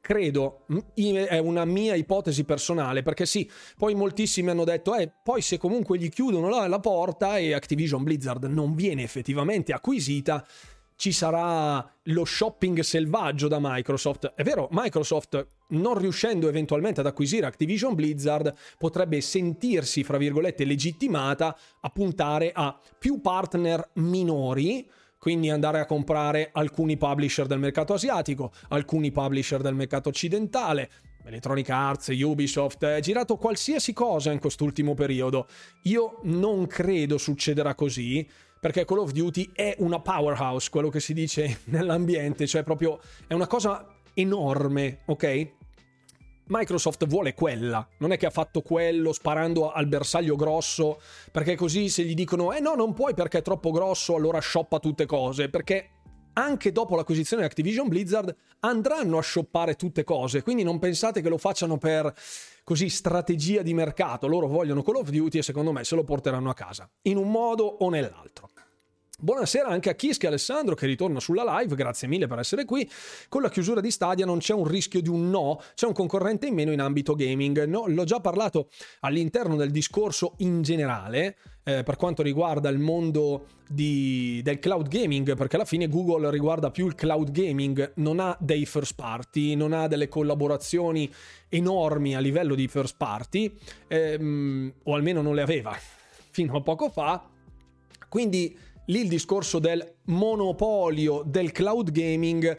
Credo, è una mia ipotesi personale, perché sì, poi moltissimi hanno detto, eh, poi se comunque gli chiudono la, la porta e Activision Blizzard non viene effettivamente acquisita, ci sarà lo shopping selvaggio da Microsoft. È vero, Microsoft non riuscendo eventualmente ad acquisire Activision Blizzard potrebbe sentirsi, fra virgolette, legittimata a puntare a più partner minori, quindi andare a comprare alcuni publisher del mercato asiatico, alcuni publisher del mercato occidentale, Electronic Arts, Ubisoft, è girato qualsiasi cosa in quest'ultimo periodo. Io non credo succederà così perché Call of Duty è una powerhouse, quello che si dice [LAUGHS] nell'ambiente, cioè proprio è una cosa enorme, ok? Microsoft vuole quella, non è che ha fatto quello sparando al bersaglio grosso, perché così se gli dicono eh no, non puoi perché è troppo grosso, allora shoppa tutte cose, perché anche dopo l'acquisizione di Activision Blizzard andranno a shoppare tutte cose, quindi non pensate che lo facciano per così strategia di mercato, loro vogliono Call of Duty e secondo me se lo porteranno a casa, in un modo o nell'altro. Buonasera anche a Kiski e Alessandro che ritorna sulla live, grazie mille per essere qui. Con la chiusura di Stadia non c'è un rischio di un no, c'è un concorrente in meno in ambito gaming. No, l'ho già parlato all'interno del discorso in generale eh, per quanto riguarda il mondo di, del cloud gaming, perché alla fine Google riguarda più il cloud gaming, non ha dei first party, non ha delle collaborazioni enormi a livello di first party, ehm, o almeno non le aveva [LAUGHS] fino a poco fa. Quindi lì il discorso del monopolio del cloud gaming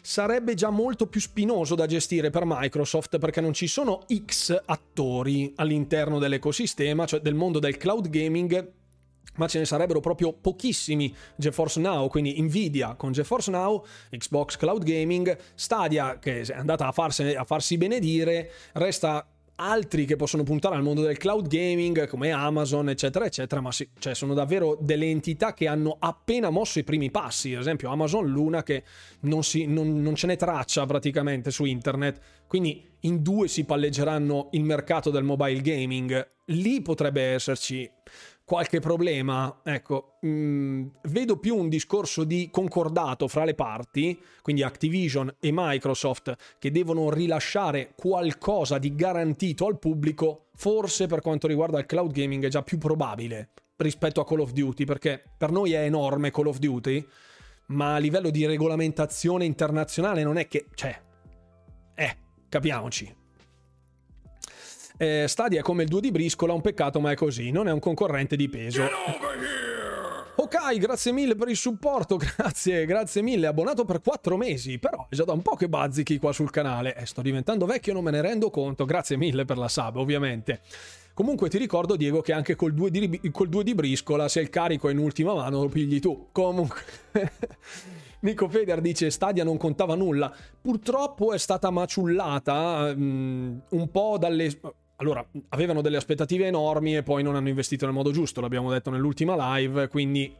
sarebbe già molto più spinoso da gestire per Microsoft perché non ci sono X attori all'interno dell'ecosistema, cioè del mondo del cloud gaming ma ce ne sarebbero proprio pochissimi. GeForce Now, quindi Nvidia con GeForce Now, Xbox Cloud Gaming, Stadia che è andata a, farsi, a farsi benedire, resta altri che possono puntare al mondo del cloud gaming come Amazon eccetera eccetera ma sì, cioè sono davvero delle entità che hanno appena mosso i primi passi. Ad esempio Amazon Luna che non, si, non, non ce n'è traccia praticamente su internet quindi in due si palleggeranno il mercato del mobile gaming. Lì potrebbe esserci qualche problema, ecco, mh, mm, vedo più un discorso di concordato fra le parti, quindi Activision e Microsoft, che devono rilasciare qualcosa di garantito al pubblico, forse per quanto riguarda il cloud gaming è già più probabile rispetto a Call of Duty, perché per noi è enorme Call of Duty, ma a livello di regolamentazione internazionale non è che... cioè... Eh, capiamoci. Eh, Stadia è come il 2 di briscola, un peccato ma è così, non è un concorrente di peso. Ok, grazie mille per il supporto, [LAUGHS] grazie, grazie mille, abbonato per 4 mesi, però è già da un po' che bazzichi qua sul canale, eh, sto diventando vecchio, non me ne rendo conto, grazie mille per la sub ovviamente. Comunque ti ricordo Diego che anche col 2 di, col 2 di briscola se il carico è in ultima mano lo pigli tu, comunque... [LAUGHS] Nico Feder dice Stadia non contava nulla. Purtroppo è stata maciullata um, un po' dalle allora, avevano delle aspettative enormi e poi non hanno investito nel modo giusto, l'abbiamo detto nell'ultima live, quindi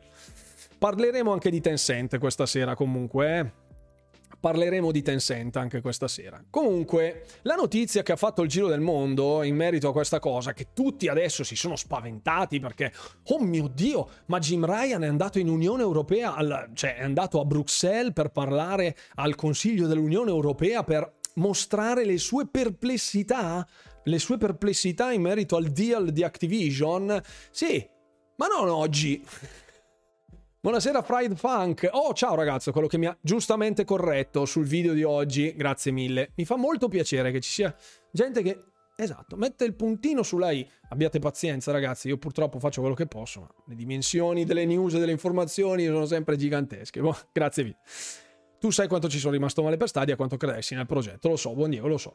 parleremo anche di Tencent questa sera comunque, eh? Parleremo di Tencent anche questa sera. Comunque, la notizia che ha fatto il giro del mondo in merito a questa cosa, che tutti adesso si sono spaventati perché, oh mio Dio, ma Jim Ryan è andato in Unione Europea, al, cioè è andato a Bruxelles per parlare al Consiglio dell'Unione Europea per mostrare le sue perplessità le sue perplessità in merito al deal di Activision? Sì, ma non oggi. Buonasera Fried Funk. Oh, ciao ragazzo, quello che mi ha giustamente corretto sul video di oggi. Grazie mille. Mi fa molto piacere che ci sia gente che Esatto, mette il puntino sulla I. Abbiate pazienza, ragazzi. Io purtroppo faccio quello che posso, ma le dimensioni delle news e delle informazioni sono sempre gigantesche. Boh, grazie mille. Tu sai quanto ci sono rimasto male per Stadia, quanto credessi nel progetto. Lo so, buon Diego, lo so.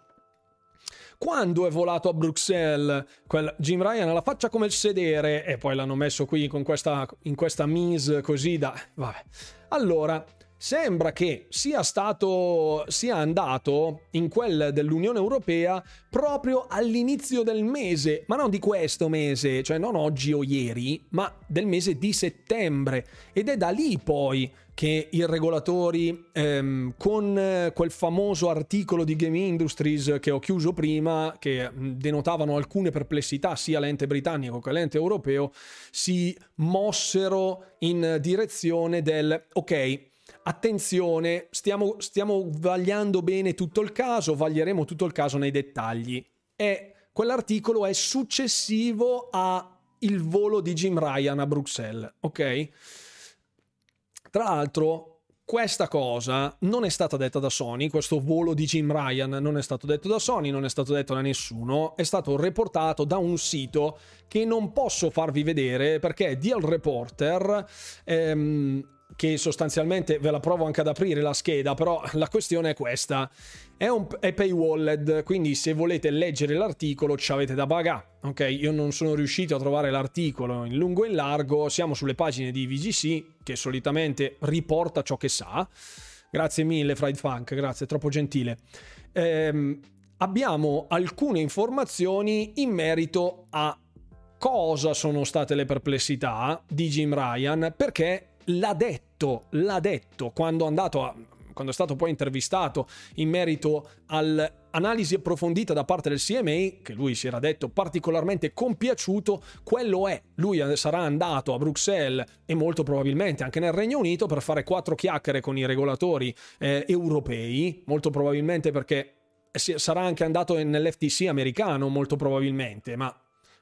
Quando è volato a Bruxelles quel Jim Ryan alla faccia come il sedere e poi l'hanno messo qui con questa, in questa mise così da... Vabbè. Allora, sembra che sia stato sia andato in quel dell'Unione Europea proprio all'inizio del mese, ma non di questo mese, cioè non oggi o ieri, ma del mese di settembre. Ed è da lì poi che i regolatori ehm, con eh, quel famoso articolo di Game Industries che ho chiuso prima, che denotavano alcune perplessità sia l'ente britannico che l'ente europeo, si mossero in direzione del ok, attenzione, stiamo, stiamo vagliando bene tutto il caso, vaglieremo tutto il caso nei dettagli. E quell'articolo è successivo al volo di Jim Ryan a Bruxelles, ok? Tra l'altro, questa cosa non è stata detta da Sony, questo volo di Jim Ryan non è stato detto da Sony, non è stato detto da nessuno, è stato reportato da un sito che non posso farvi vedere perché Deal Reporter. Ehm, che sostanzialmente ve la provo anche ad aprire la scheda, però la questione è questa. È, un, è paywalled, quindi se volete leggere l'articolo ci avete da pagare. Ok, io non sono riuscito a trovare l'articolo in lungo e in largo, siamo sulle pagine di VGC che solitamente riporta ciò che sa. Grazie mille Fried Funk, grazie, troppo gentile. Ehm, abbiamo alcune informazioni in merito a cosa sono state le perplessità di Jim Ryan, perché l'ha detto, l'ha detto quando è andato a quando è stato poi intervistato in merito all'analisi approfondita da parte del CMA, che lui si era detto particolarmente compiaciuto, quello è, lui sarà andato a Bruxelles e molto probabilmente anche nel Regno Unito per fare quattro chiacchiere con i regolatori eh, europei, molto probabilmente perché sarà anche andato nell'FTC americano, molto probabilmente, ma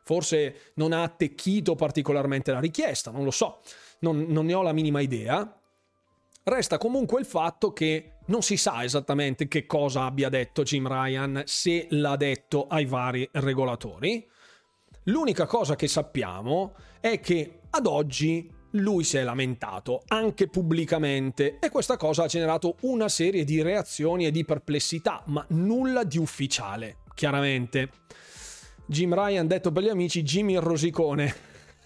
forse non ha attecchito particolarmente la richiesta, non lo so non, non ne ho la minima idea. Resta comunque il fatto che non si sa esattamente che cosa abbia detto Jim Ryan, se l'ha detto ai vari regolatori. L'unica cosa che sappiamo è che ad oggi lui si è lamentato, anche pubblicamente, e questa cosa ha generato una serie di reazioni e di perplessità, ma nulla di ufficiale, chiaramente. Jim Ryan, detto per gli amici, Jimmy il rosicone.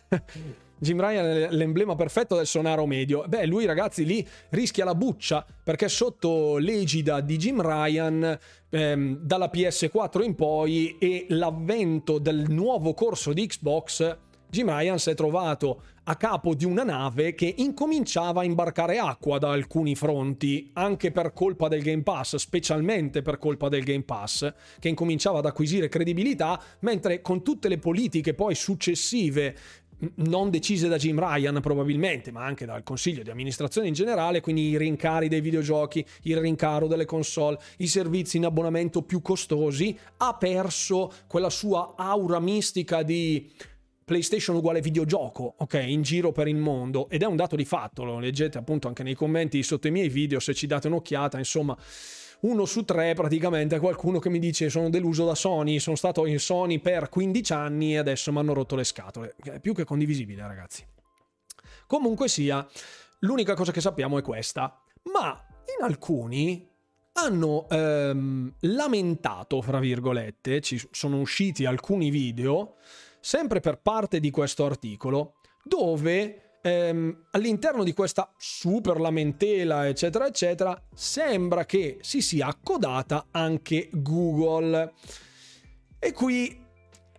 [LAUGHS] Jim Ryan è l'emblema perfetto del sonaro medio. Beh, lui ragazzi lì rischia la buccia perché sotto l'egida di Jim Ryan ehm, dalla PS4 in poi e l'avvento del nuovo corso di Xbox Jim Ryan si è trovato a capo di una nave che incominciava a imbarcare acqua da alcuni fronti, anche per colpa del Game Pass, specialmente per colpa del Game Pass, che incominciava ad acquisire credibilità, mentre con tutte le politiche poi successive non decise da Jim Ryan probabilmente, ma anche dal consiglio di amministrazione in generale, quindi i rincari dei videogiochi, il rincaro delle console, i servizi in abbonamento più costosi, ha perso quella sua aura mistica di PlayStation uguale videogioco, ok, in giro per il mondo. Ed è un dato di fatto, lo leggete appunto anche nei commenti sotto i miei video se ci date un'occhiata, insomma, uno su tre praticamente è qualcuno che mi dice sono deluso da Sony, sono stato in Sony per 15 anni e adesso mi hanno rotto le scatole. È più che condivisibile, ragazzi. Comunque sia, l'unica cosa che sappiamo è questa, ma in alcuni hanno ehm, lamentato, fra virgolette, ci sono usciti alcuni video sempre per parte di questo articolo, dove ehm, all'interno di questa super lamentela, eccetera, eccetera, sembra che si sia accodata anche Google. E qui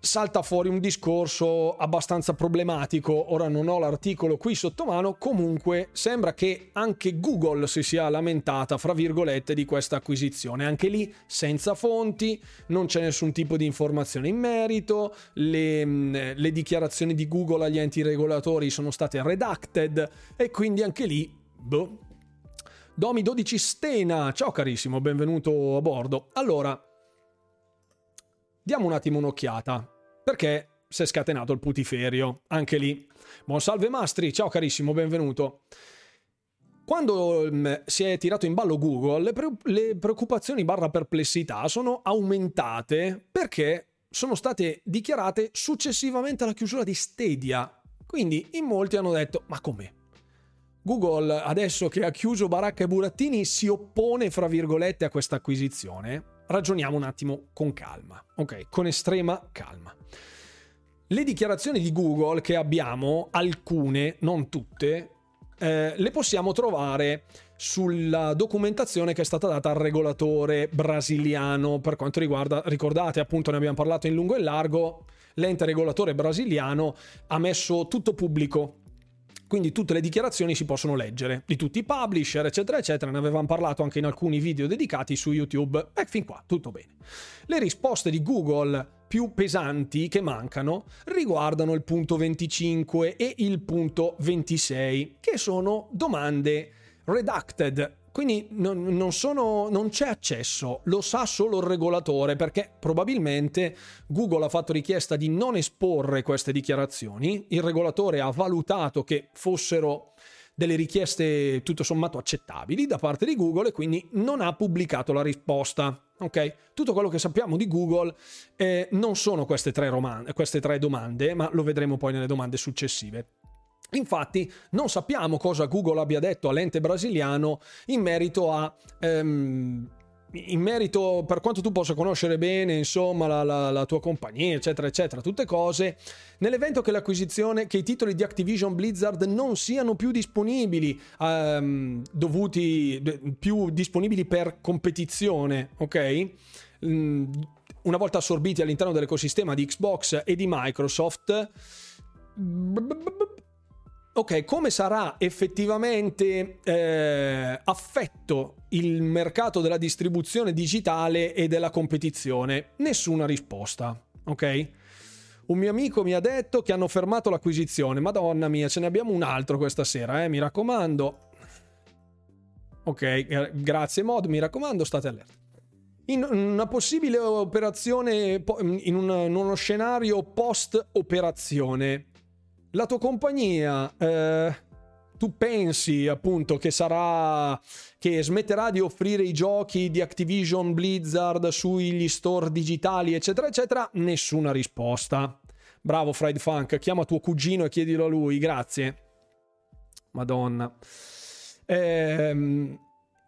salta fuori un discorso abbastanza problematico. Ora non ho l'articolo qui sotto mano, comunque sembra che anche Google si sia lamentata, fra virgolette, di questa acquisizione. Anche lì senza fonti, non c'è nessun tipo di informazione in merito, le, mm, le dichiarazioni di Google agli enti regolatori sono state redacted e quindi anche lì, boh. Domi 12 Stena, ciao carissimo, benvenuto a bordo. Allora, diamo un attimo un'occhiata perché si è scatenato il putiferio, anche lì. Buon salve Mastri, ciao carissimo, benvenuto. Quando um, si è tirato in ballo Google, le preoccupazioni barra perplessità sono aumentate perché sono state dichiarate successivamente alla chiusura di Stadia. Quindi in molti hanno detto, ma come? Google, adesso che ha chiuso Baracca e Burattini, si oppone, fra virgolette, a questa acquisizione ragioniamo un attimo con calma, ok? Con estrema calma. Le dichiarazioni di Google che abbiamo, alcune, non tutte, eh, le possiamo trovare sulla documentazione che è stata data al regolatore brasiliano per quanto riguarda, ricordate appunto ne abbiamo parlato in lungo e largo, l'ente regolatore brasiliano ha messo tutto pubblico quindi tutte le dichiarazioni si possono leggere, di tutti i publisher, eccetera, eccetera. Ne avevamo parlato anche in alcuni video dedicati su YouTube. E fin qua, tutto bene. Le risposte di Google più pesanti che mancano riguardano il punto 25 e il punto 26, che sono domande redacted, quindi non, non, sono, non, c'è accesso, lo sa solo il regolatore perché probabilmente Google ha fatto richiesta di non esporre queste dichiarazioni, il regolatore ha valutato che fossero delle richieste tutto sommato accettabili da parte di Google e quindi non ha pubblicato la risposta. Ok? Tutto quello che sappiamo di Google eh, non sono queste tre, roman- queste tre domande, ma lo vedremo poi nelle domande successive. Infatti non sappiamo cosa Google abbia detto all'ente brasiliano in merito a... Ehm, in merito per quanto tu possa conoscere bene, insomma, la, la, la, tua compagnia, eccetera, eccetera, tutte cose, nell'evento che l'acquisizione, che i titoli di Activision Blizzard non siano più disponibili, ehm, dovuti, più disponibili per competizione, ok? Mm, una volta assorbiti all'interno dell'ecosistema di Xbox e di Microsoft, Ok, come sarà effettivamente eh, affetto il mercato della distribuzione digitale e della competizione? Nessuna risposta, ok? Un mio amico mi ha detto che hanno fermato l'acquisizione. Madonna mia, ce ne abbiamo un altro questa sera, eh? mi raccomando. Ok, grazie Mod, mi raccomando, state allerta. In una possibile operazione, in, un, in uno scenario post operazione, la tua compagnia, eh, tu pensi appunto che sarà che smetterà di offrire i giochi di Activision Blizzard sugli store digitali, eccetera, eccetera? Nessuna risposta. Bravo Fried Funk, chiama tuo cugino e chiedilo a lui, grazie. Madonna. Ehm,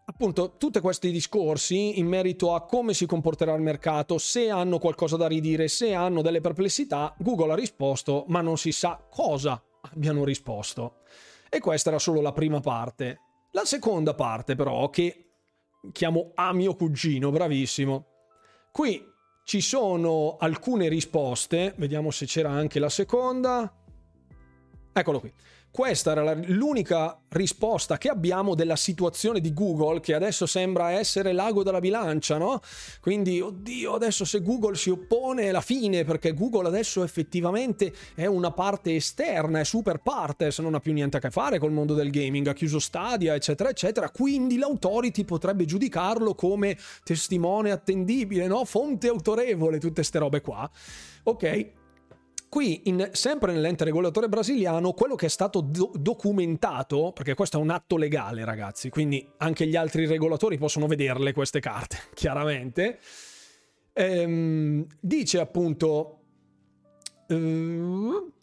appunto, tutti questi discorsi in merito a come si comporterà il mercato, se hanno qualcosa da ridire, se hanno delle perplessità, Google ha risposto, ma non si sa cosa abbiano risposto. E questa era solo la prima parte. La seconda parte, però, che chiamo a mio cugino, bravissimo. Qui ci sono alcune risposte, vediamo se c'era anche la seconda. Eccolo qui. Questa era l'unica risposta che abbiamo della situazione di Google, che adesso sembra essere l'ago della bilancia, no? Quindi, oddio, adesso se Google si oppone è la fine, perché Google adesso effettivamente è una parte esterna, è super partes, non ha più niente a che fare col mondo del gaming, ha chiuso Stadia, eccetera, eccetera. Quindi l'autority potrebbe giudicarlo come testimone attendibile, no? Fonte autorevole, tutte queste robe qua. Ok, Qui, in, sempre nell'ente regolatore brasiliano, quello che è stato do- documentato, perché questo è un atto legale, ragazzi, quindi anche gli altri regolatori possono vederle queste carte, [LAUGHS] chiaramente, ehm, dice appunto... Uh,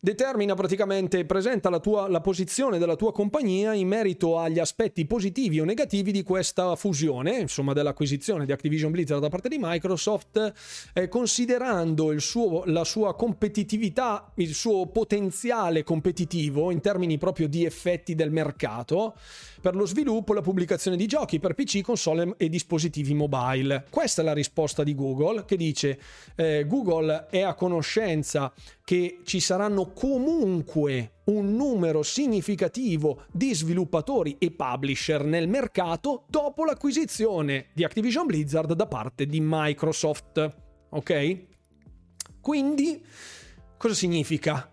determina praticamente, presenta la, tua, la posizione della tua compagnia in merito agli aspetti positivi o negativi di questa fusione, insomma dell'acquisizione di Activision Blizzard da parte di Microsoft, eh, considerando suo, la sua competitività, il suo potenziale competitivo in termini proprio di effetti del mercato per lo sviluppo e la pubblicazione di giochi per PC, console e dispositivi mobile. Questa è la risposta di Google che dice eh, Google è a conoscenza che ci saranno comunque un numero significativo di sviluppatori e publisher nel mercato dopo l'acquisizione di Activision Blizzard da parte di Microsoft. Ok? Quindi, cosa significa?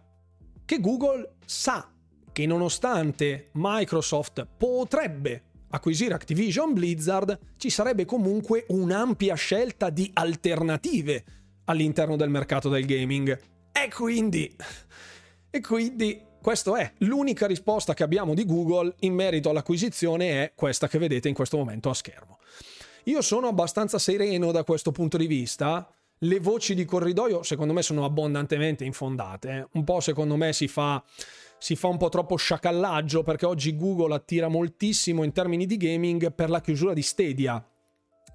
Che Google sa che nonostante Microsoft potrebbe acquisire Activision Blizzard, ci sarebbe comunque un'ampia scelta di alternative all'interno del mercato del gaming. E quindi... E quindi questa è l'unica risposta che abbiamo di Google in merito all'acquisizione è questa che vedete in questo momento a schermo. Io sono abbastanza sereno da questo punto di vista. Le voci di corridoio secondo me sono abbondantemente infondate. Un po' secondo me si fa si fa un po' troppo sciacallaggio perché oggi Google attira moltissimo in termini di gaming per la chiusura di Stadia.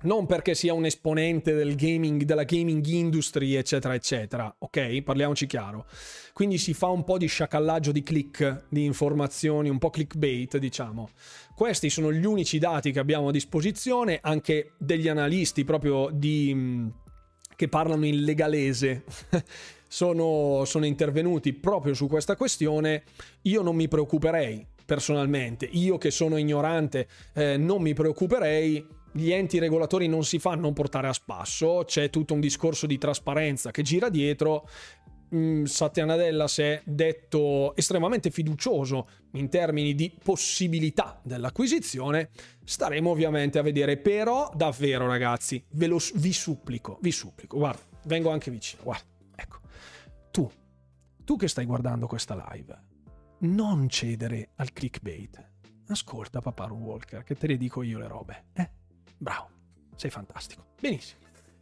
Non perché sia un esponente del gaming, della gaming industry, eccetera, eccetera. Ok? Parliamoci chiaro. Quindi si fa un po' di sciacallaggio di click, di informazioni, un po' clickbait, diciamo. Questi sono gli unici dati che abbiamo a disposizione, anche degli analisti proprio di che parlano in legalese [LAUGHS] sono, sono intervenuti proprio su questa questione, io non mi preoccuperei personalmente, io che sono ignorante eh, non mi preoccuperei, gli enti regolatori non si fanno portare a spasso, c'è tutto un discorso di trasparenza che gira dietro. Mm, Satya Nadella si è detto estremamente fiducioso in termini di possibilità dell'acquisizione. Staremo ovviamente a vedere, però davvero ragazzi, ve lo vi supplico, vi supplico, guarda, vengo anche vicino, guarda tu, tu che stai guardando questa live, non cedere al clickbait. Ascolta Paparo Walker, che te le dico io le robe. Eh? Bravo, sei fantastico. Benissimo.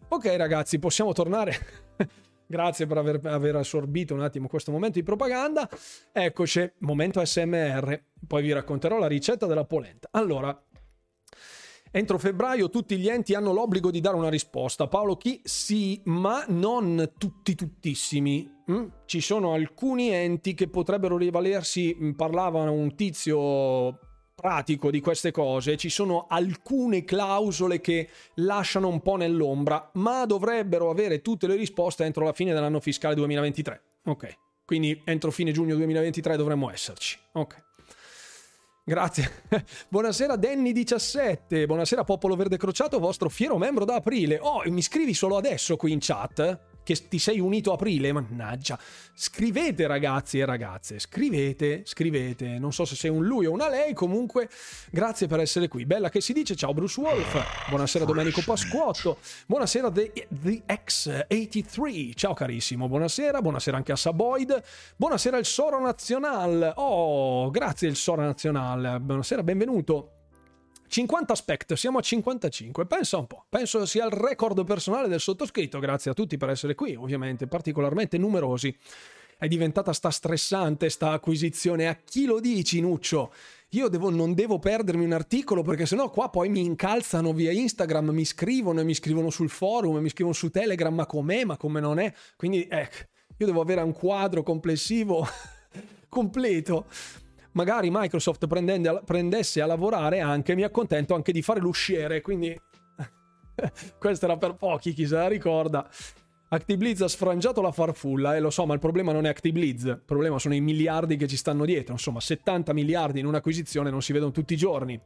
Ok ragazzi, possiamo tornare. [LAUGHS] Grazie per aver, aver, assorbito un attimo questo momento di propaganda. Eccoci, momento SMR. Poi vi racconterò la ricetta della polenta. Allora, Entro febbraio tutti gli enti hanno l'obbligo di dare una risposta. Paolo Chi sì, ma non tutti tuttissimi. Mm? Ci sono alcuni enti che potrebbero rivalersi, mm, parlava un tizio pratico di queste cose, ci sono alcune clausole che lasciano un po' nell'ombra, ma dovrebbero avere tutte le risposte entro la fine dell'anno fiscale 2023. Ok, quindi entro fine giugno 2023 dovremmo esserci. Ok. Grazie. [LAUGHS] Buonasera Danny17. Buonasera Popolo Verde Crociato, vostro fiero membro da aprile. Oh, mi scrivi solo adesso qui in chat? Che ti sei unito a aprile, mannaggia. Scrivete ragazzi e ragazze, scrivete, scrivete. Non so se sei un lui o una lei, comunque grazie per essere qui. Bella che si dice, ciao Bruce Wolf, buonasera Domenico Pasquotto, buonasera The, The X83, ciao carissimo, buonasera, buonasera anche a Saboid, buonasera il Soro Nazional, oh grazie il Soro Nazional, buonasera, benvenuto. 50 aspect, siamo a 55. Pensa un po', penso sia il record personale del sottoscritto. Grazie a tutti per essere qui, ovviamente, particolarmente numerosi. è diventata sta stressante sta acquisizione. A chi lo dici, Nuccio? Io devo, non devo perdermi un articolo perché sennò qua poi mi incalzano via Instagram, mi scrivono e mi scrivono sul forum, mi scrivono su Telegram, ma com'è, ma come non è. Quindi, ecco, io devo avere un quadro complessivo [LAUGHS] completo magari Microsoft prendesse a lavorare anche, mi accontento anche di fare l'usciere, quindi [LAUGHS] questo era per pochi, chi se la ricorda. ActiBlizz ha sfrangiato la farfulla e eh, lo so, ma il problema non è ActiBlizz, il problema sono i miliardi che ci stanno dietro, insomma 70 miliardi in un'acquisizione non si vedono tutti i giorni.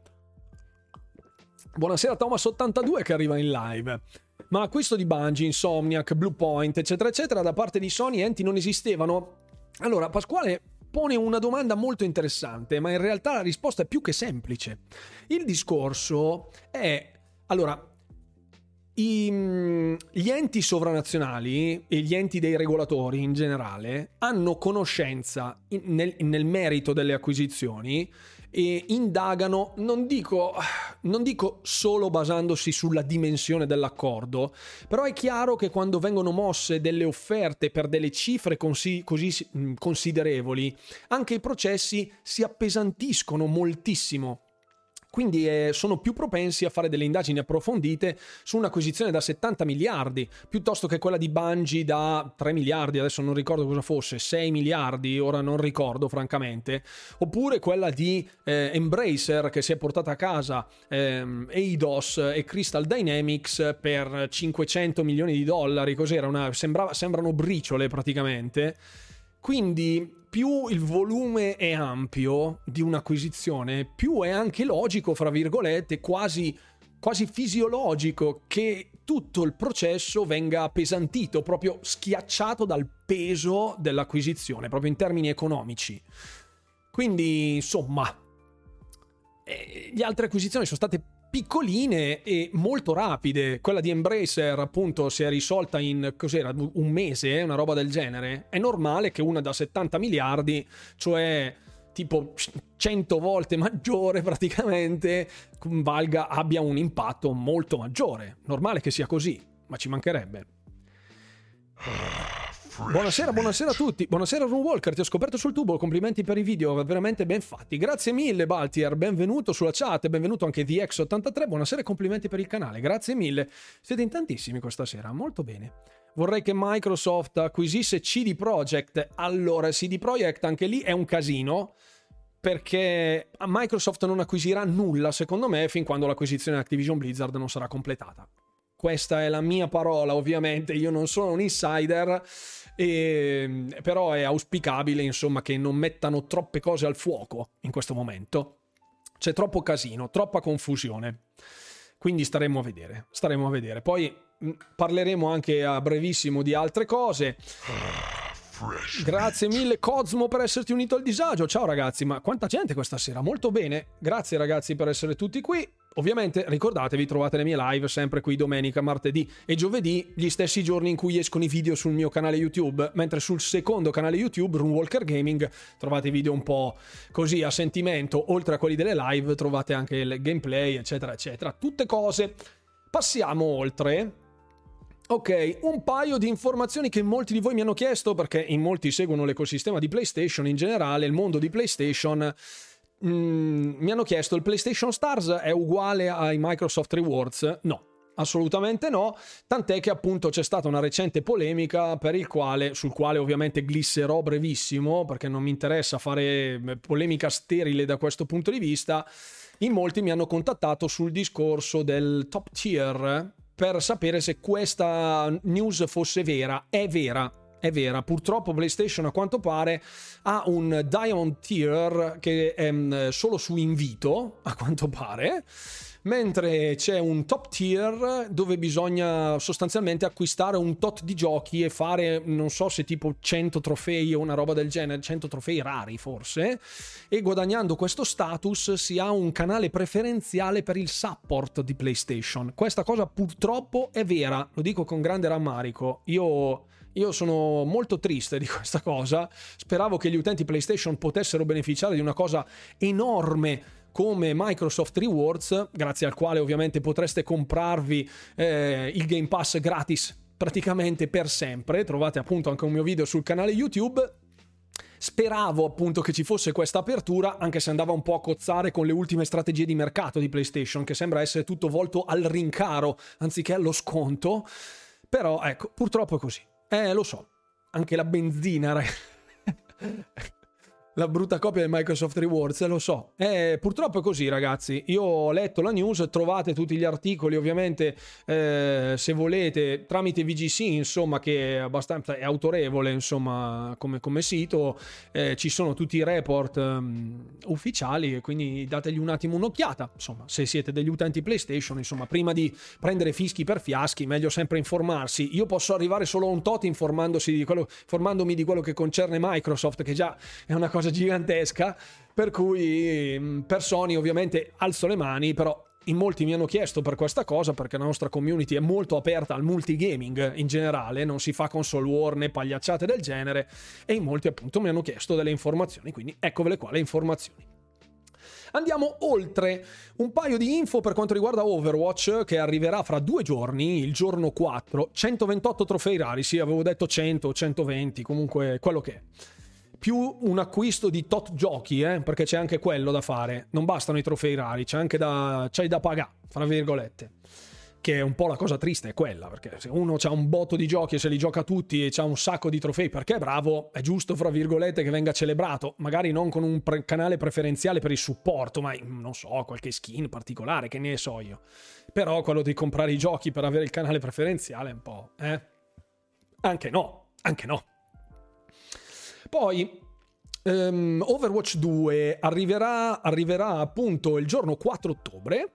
Buonasera Thomas82 che arriva in live. Ma acquisto di Bungie, Insomniac, Bluepoint, eccetera, eccetera, da parte di Sony enti non esistevano? Allora, Pasquale pone una domanda molto interessante, ma in realtà la risposta è più che semplice. Il discorso è, allora, i, mm, gli enti sovranazionali e gli enti dei regolatori in generale hanno conoscenza in, nel, nel merito delle acquisizioni e indagano, non dico, non dico solo basandosi sulla dimensione dell'accordo, però è chiaro che quando vengono mosse delle offerte per delle cifre così, così considerevoli, anche i processi si appesantiscono moltissimo quindi eh, sono più propensi a fare delle indagini approfondite su un'acquisizione da 70 miliardi, piuttosto che quella di Bungie da 3 miliardi, adesso non ricordo cosa fosse, 6 miliardi, ora non ricordo francamente, oppure quella di eh, Embracer che si è portata a casa ehm, Eidos e Crystal Dynamics per 500 milioni di dollari, cos'era? Una, sembrava, sembrano briciole praticamente. Quindi più il volume è ampio di un'acquisizione, più è anche logico, fra virgolette, quasi, quasi fisiologico che tutto il processo venga appesantito, proprio schiacciato dal peso dell'acquisizione, proprio in termini economici. Quindi, insomma, eh, le altre acquisizioni sono state piccoline e molto rapide. Quella di Embracer, appunto, si è risolta in cos'era un mese, una roba del genere. È normale che una da 70 miliardi, cioè tipo 100 volte maggiore praticamente, valga, abbia un impatto molto maggiore. Normale che sia così, ma ci mancherebbe. [SIGHS] [SIGHS] Buonasera, buonasera a tutti. Buonasera Runwalker, ti ho scoperto sul tubo. Complimenti per i video, veramente ben fatti. Grazie mille Baltier, benvenuto sulla chat, benvenuto anche DX83. Buonasera e complimenti per il canale. Grazie mille. Siete in tantissimi questa sera, molto bene. Vorrei che Microsoft acquisisse CD Projekt. Allora, CD Projekt anche lì è un casino perché Microsoft non acquisirà nulla, secondo me, fin quando l'acquisizione Activision Blizzard non sarà completata. Questa è la mia parola, ovviamente, io non sono un insider e, però è auspicabile insomma che non mettano troppe cose al fuoco in questo momento. C'è troppo casino, troppa confusione. Quindi staremo a vedere, staremo a vedere. Poi mm, parleremo anche a brevissimo di altre cose. Grazie mille Cosmo per esserti unito al disagio. Ciao ragazzi, ma quanta gente questa sera? Molto bene. Grazie ragazzi per essere tutti qui. Ovviamente ricordatevi, trovate le mie live sempre qui domenica, martedì e giovedì, gli stessi giorni in cui escono i video sul mio canale YouTube, mentre sul secondo canale YouTube, Runwalker Gaming, trovate video un po' così a sentimento, oltre a quelli delle live trovate anche il gameplay, eccetera, eccetera. Tutte cose. Passiamo oltre. Ok, un paio di informazioni che molti di voi mi hanno chiesto perché in molti seguono l'ecosistema di PlayStation in generale, il mondo di PlayStation Mm, mi hanno chiesto il PlayStation Stars è uguale ai Microsoft Rewards? No. Assolutamente no, tant'è che appunto c'è stata una recente polemica quale, sul quale ovviamente glisserò brevissimo perché non mi interessa fare eh, polemica sterile da questo punto di vista. In molti mi hanno contattato sul discorso del top tier per sapere se questa news fosse vera. È vera, è vera. Purtroppo PlayStation a quanto pare ha un Diamond Tier che è mm, solo su invito, a quanto pare mentre c'è un top tier dove bisogna sostanzialmente acquistare un tot di giochi e fare non so se tipo 100 trofei o una roba del genere, 100 trofei rari forse, e guadagnando questo status si ha un canale preferenziale per il support di PlayStation. Questa cosa purtroppo è vera, lo dico con grande rammarico. Io io sono molto triste di questa cosa. Speravo che gli utenti PlayStation potessero beneficiare di una cosa enorme come Microsoft Rewards, grazie al quale ovviamente potreste comprarvi eh, il Game Pass gratis praticamente per sempre. Trovate appunto anche un mio video sul canale YouTube. Speravo appunto che ci fosse questa apertura, anche se andava un po' a cozzare con le ultime strategie di mercato di PlayStation, che sembra essere tutto volto al rincaro anziché allo sconto. Però ecco, purtroppo è così. Eh, lo so. Anche la benzina, ragazzi. La brutta copia di Microsoft Rewards, lo so. Eh, purtroppo è così, ragazzi. Io ho letto la news, trovate tutti gli articoli, ovviamente, eh, se volete, tramite VGC, insomma, che è abbastanza è autorevole, insomma, come, come sito. Eh, ci sono tutti i report um, ufficiali, quindi dategli un attimo un'occhiata. Insomma, se siete degli utenti PlayStation, insomma, prima di prendere fischi per fiaschi, meglio sempre informarsi. Io posso arrivare solo a un tot informandosi di quello, informandomi di quello che concerne Microsoft, che già è una cosa cosa gigantesca, per cui mm, per Sony ovviamente alzo le mani, però in molti mi hanno chiesto per questa cosa perché la nostra community è molto aperta al multigaming in generale, non si fa console war né pagliacciate del genere e in molti appunto mi hanno chiesto delle informazioni, quindi eccovele qua le informazioni. Andiamo oltre. Un paio di info per quanto riguarda Overwatch che arriverà fra due giorni, il giorno 4, 128 trofei rari, sì avevo detto 100, 120, comunque quello che è più un acquisto di tot giochi, eh, perché c'è anche quello da fare. Non bastano i trofei rari, c'è anche da, c'è da pagare, fra virgolette. Che è un po' la cosa triste, è quella, perché se uno ha un botto di giochi e se li gioca tutti e ha un sacco di trofei perché è bravo, è giusto, fra virgolette, che venga celebrato. Magari non con un pre- canale preferenziale per il supporto, ma non so, qualche skin particolare, che ne so io. Però quello di comprare i giochi per avere il canale preferenziale è un po', eh? Anche no, anche no. Poi um, Overwatch 2 arriverà, arriverà appunto il giorno 4 ottobre.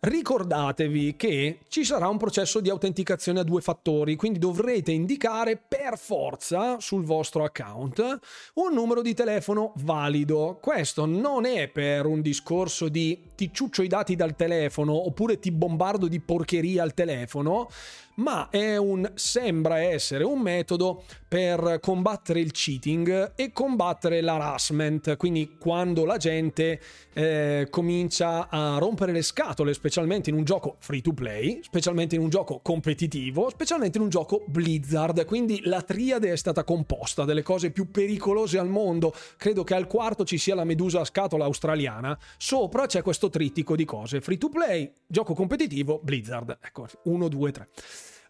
Ricordatevi che ci sarà un processo di autenticazione a due fattori, quindi dovrete indicare per forza sul vostro account un numero di telefono valido. Questo non è per un discorso di ti ciuccio i dati dal telefono oppure ti bombardo di porcheria al telefono, ma un, sembra essere un metodo per combattere il cheating e combattere l'harassment, quindi quando la gente eh, comincia a rompere le scatole, specialmente in un gioco free to play, specialmente in un gioco competitivo, specialmente in un gioco Blizzard, quindi la triade è stata composta delle cose più pericolose al mondo, credo che al quarto ci sia la medusa a scatola australiana, sopra c'è questo trittico di cose, free to play, gioco competitivo, Blizzard, ecco, 1, 2, 3.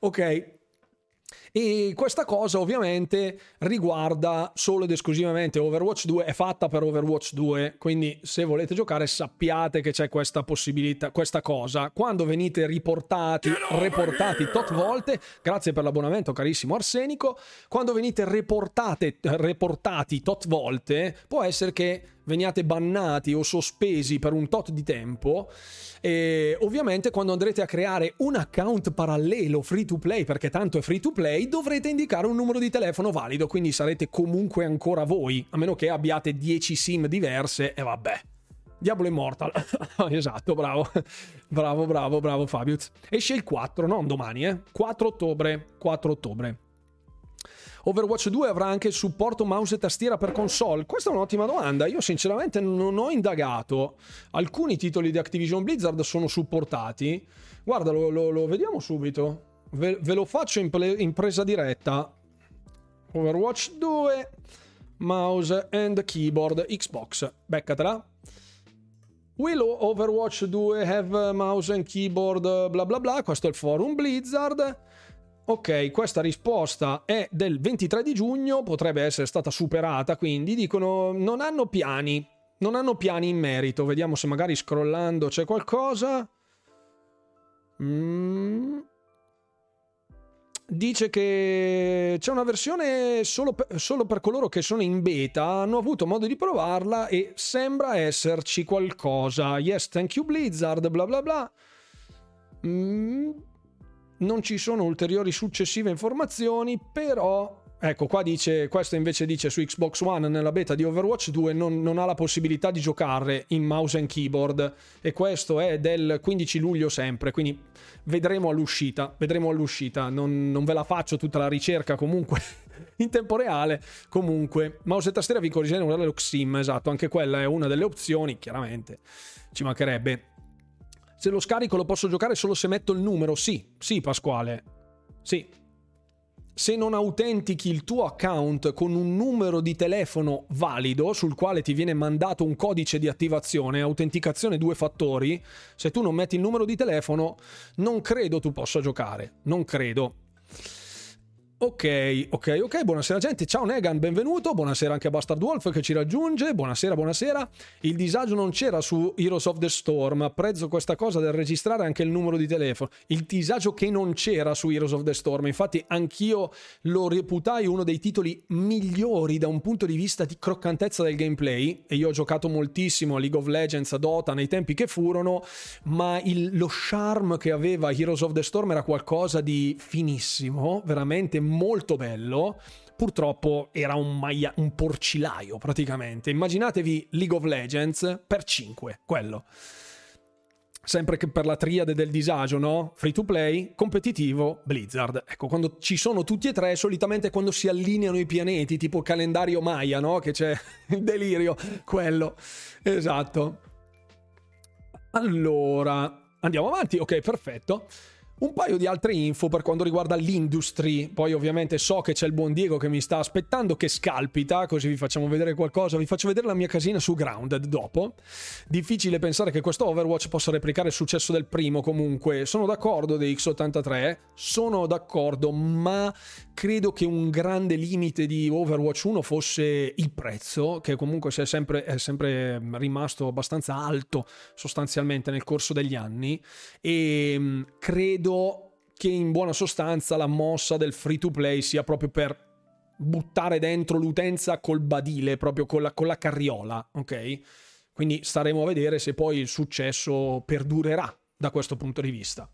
Ok, e questa cosa ovviamente riguarda solo ed esclusivamente Overwatch 2, è fatta per Overwatch 2, quindi se volete giocare sappiate che c'è questa possibilità, questa cosa. Quando venite riportati, reportati tot volte, grazie per l'abbonamento carissimo Arsenico, quando venite reportate, reportati tot volte, può essere che veniate bannati o sospesi per un tot di tempo e ovviamente quando andrete a creare un account parallelo free to play perché tanto è free to play dovrete indicare un numero di telefono valido quindi sarete comunque ancora voi a meno che abbiate 10 sim diverse e vabbè Diablo Immortal. [LAUGHS] esatto, bravo. Bravo, bravo, bravo Fabius. Esce il 4, non domani, eh. 4 ottobre. 4 ottobre. Overwatch 2 avrà anche il supporto mouse e tastiera per console? Questa è un'ottima domanda. Io sinceramente non ho indagato. Alcuni titoli di Activision Blizzard sono supportati. Guarda, lo, lo, lo vediamo subito. Ve, ve, lo faccio in, ple, in presa diretta. Overwatch 2, mouse and keyboard Xbox. Beccatela. Will Overwatch 2 have mouse and keyboard bla bla bla? Questo è il forum Blizzard. Ok, questa risposta è del 23 di giugno, potrebbe essere stata superata, quindi dicono non hanno piani, non hanno piani in merito. Vediamo se magari scrollando c'è qualcosa. Mm. Dice che c'è una versione solo per, solo per, coloro che sono in beta, hanno avuto modo di provarla e sembra esserci qualcosa. Yes, thank you Blizzard, bla bla bla. Mm non ci sono ulteriori successive informazioni, però Ecco, qua dice, questo invece dice su Xbox One nella beta di Overwatch 2 non, non, ha la possibilità di giocare in mouse and keyboard. E questo è del 15 luglio sempre, quindi vedremo all'uscita, vedremo all'uscita, non, non ve la faccio tutta la ricerca comunque [LAUGHS] in tempo reale, comunque mouse e tastiera vi corrigeremo dallo XIM, esatto, anche quella è una delle opzioni, chiaramente, ci mancherebbe. Se lo scarico lo posso giocare solo se metto il numero? Sì, sì Pasquale. Sì. se non autentichi il tuo account con un numero di telefono valido sul quale ti viene mandato un codice di attivazione, autenticazione due fattori, se tu non metti il numero di telefono, non credo tu possa giocare. Non credo. Ok, ok, ok, buonasera gente, ciao Negan, benvenuto, buonasera anche a Bastard Wolf che ci raggiunge, buonasera, buonasera. Il disagio non c'era su Heroes of the Storm, apprezzo questa cosa del registrare anche il numero di telefono. Il disagio che non c'era su Heroes of the Storm, infatti anch'io lo reputai uno dei titoli migliori da un punto di vista di croccantezza del gameplay, e io ho giocato moltissimo a League of Legends, a Dota nei tempi che furono, ma il, lo charm che aveva Heroes of the Storm era qualcosa di finissimo, veramente molto bello. Purtroppo era un, maia- un porcilaio praticamente. Immaginatevi League of Legends per 5, quello. Sempre che per la triade del disagio, no? Free to play, competitivo, Blizzard. Ecco, quando ci sono tutti e tre, solitamente quando si allineano i pianeti, tipo calendario Maya, no? Che c'è [LAUGHS] il delirio, quello. Esatto. Allora, andiamo avanti. Ok, perfetto. Un paio di altre info per quanto riguarda l'industry, poi ovviamente so che c'è il buon Diego che mi sta aspettando che scalpita, così vi facciamo vedere qualcosa, vi faccio vedere la mia casina su Grounded dopo. Difficile pensare che questo Overwatch possa replicare il successo del primo comunque, sono d'accordo dei X83, sono d'accordo, ma credo che un grande limite di Overwatch 1 fosse il prezzo, che comunque è sempre, è sempre rimasto abbastanza alto sostanzialmente nel corso degli anni. E mm, credo che in buona sostanza la mossa del free to play sia proprio per buttare dentro l'utenza col badile, proprio con la, con la carriola, ok? Quindi staremo a vedere se poi il successo perdurerà da questo punto di vista.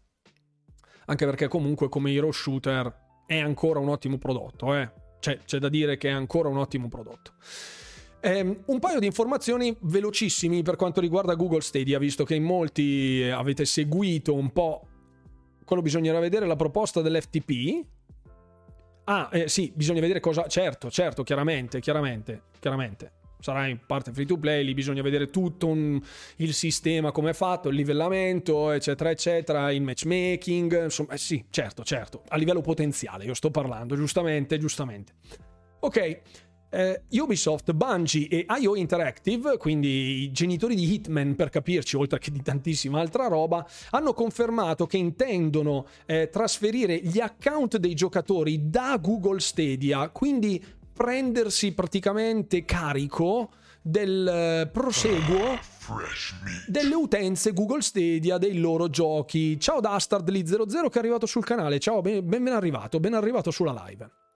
Anche perché comunque come hero shooter è ancora un ottimo prodotto, eh? Cioè, c'è da dire che è ancora un ottimo prodotto. Um, un paio di informazioni velocissimi per quanto riguarda Google Stadia, visto che in molti avete seguito un po' quello bisognerà vedere la proposta dell'FTP. Ah, eh, sì, bisogna vedere cosa... Certo, certo, chiaramente, chiaramente, chiaramente. Sarà in parte free to play, lì bisogna vedere tutto un, il sistema come è fatto, il livellamento, eccetera, eccetera, il matchmaking, insomma, eh, sì, certo, certo, a livello potenziale, io sto parlando, giustamente, giustamente. Ok, eh, Ubisoft, Bungie e IO Interactive, quindi i genitori di Hitman per capirci, oltre che di tantissima altra roba, hanno confermato che intendono eh, trasferire gli account dei giocatori da Google Stadia, quindi prendersi praticamente carico del uh, proseguo delle utenze Google Stadia dei loro giochi. Ciao Dastardly00 che è arrivato sul canale, ciao, ben, ben arrivato, ben arrivato sulla live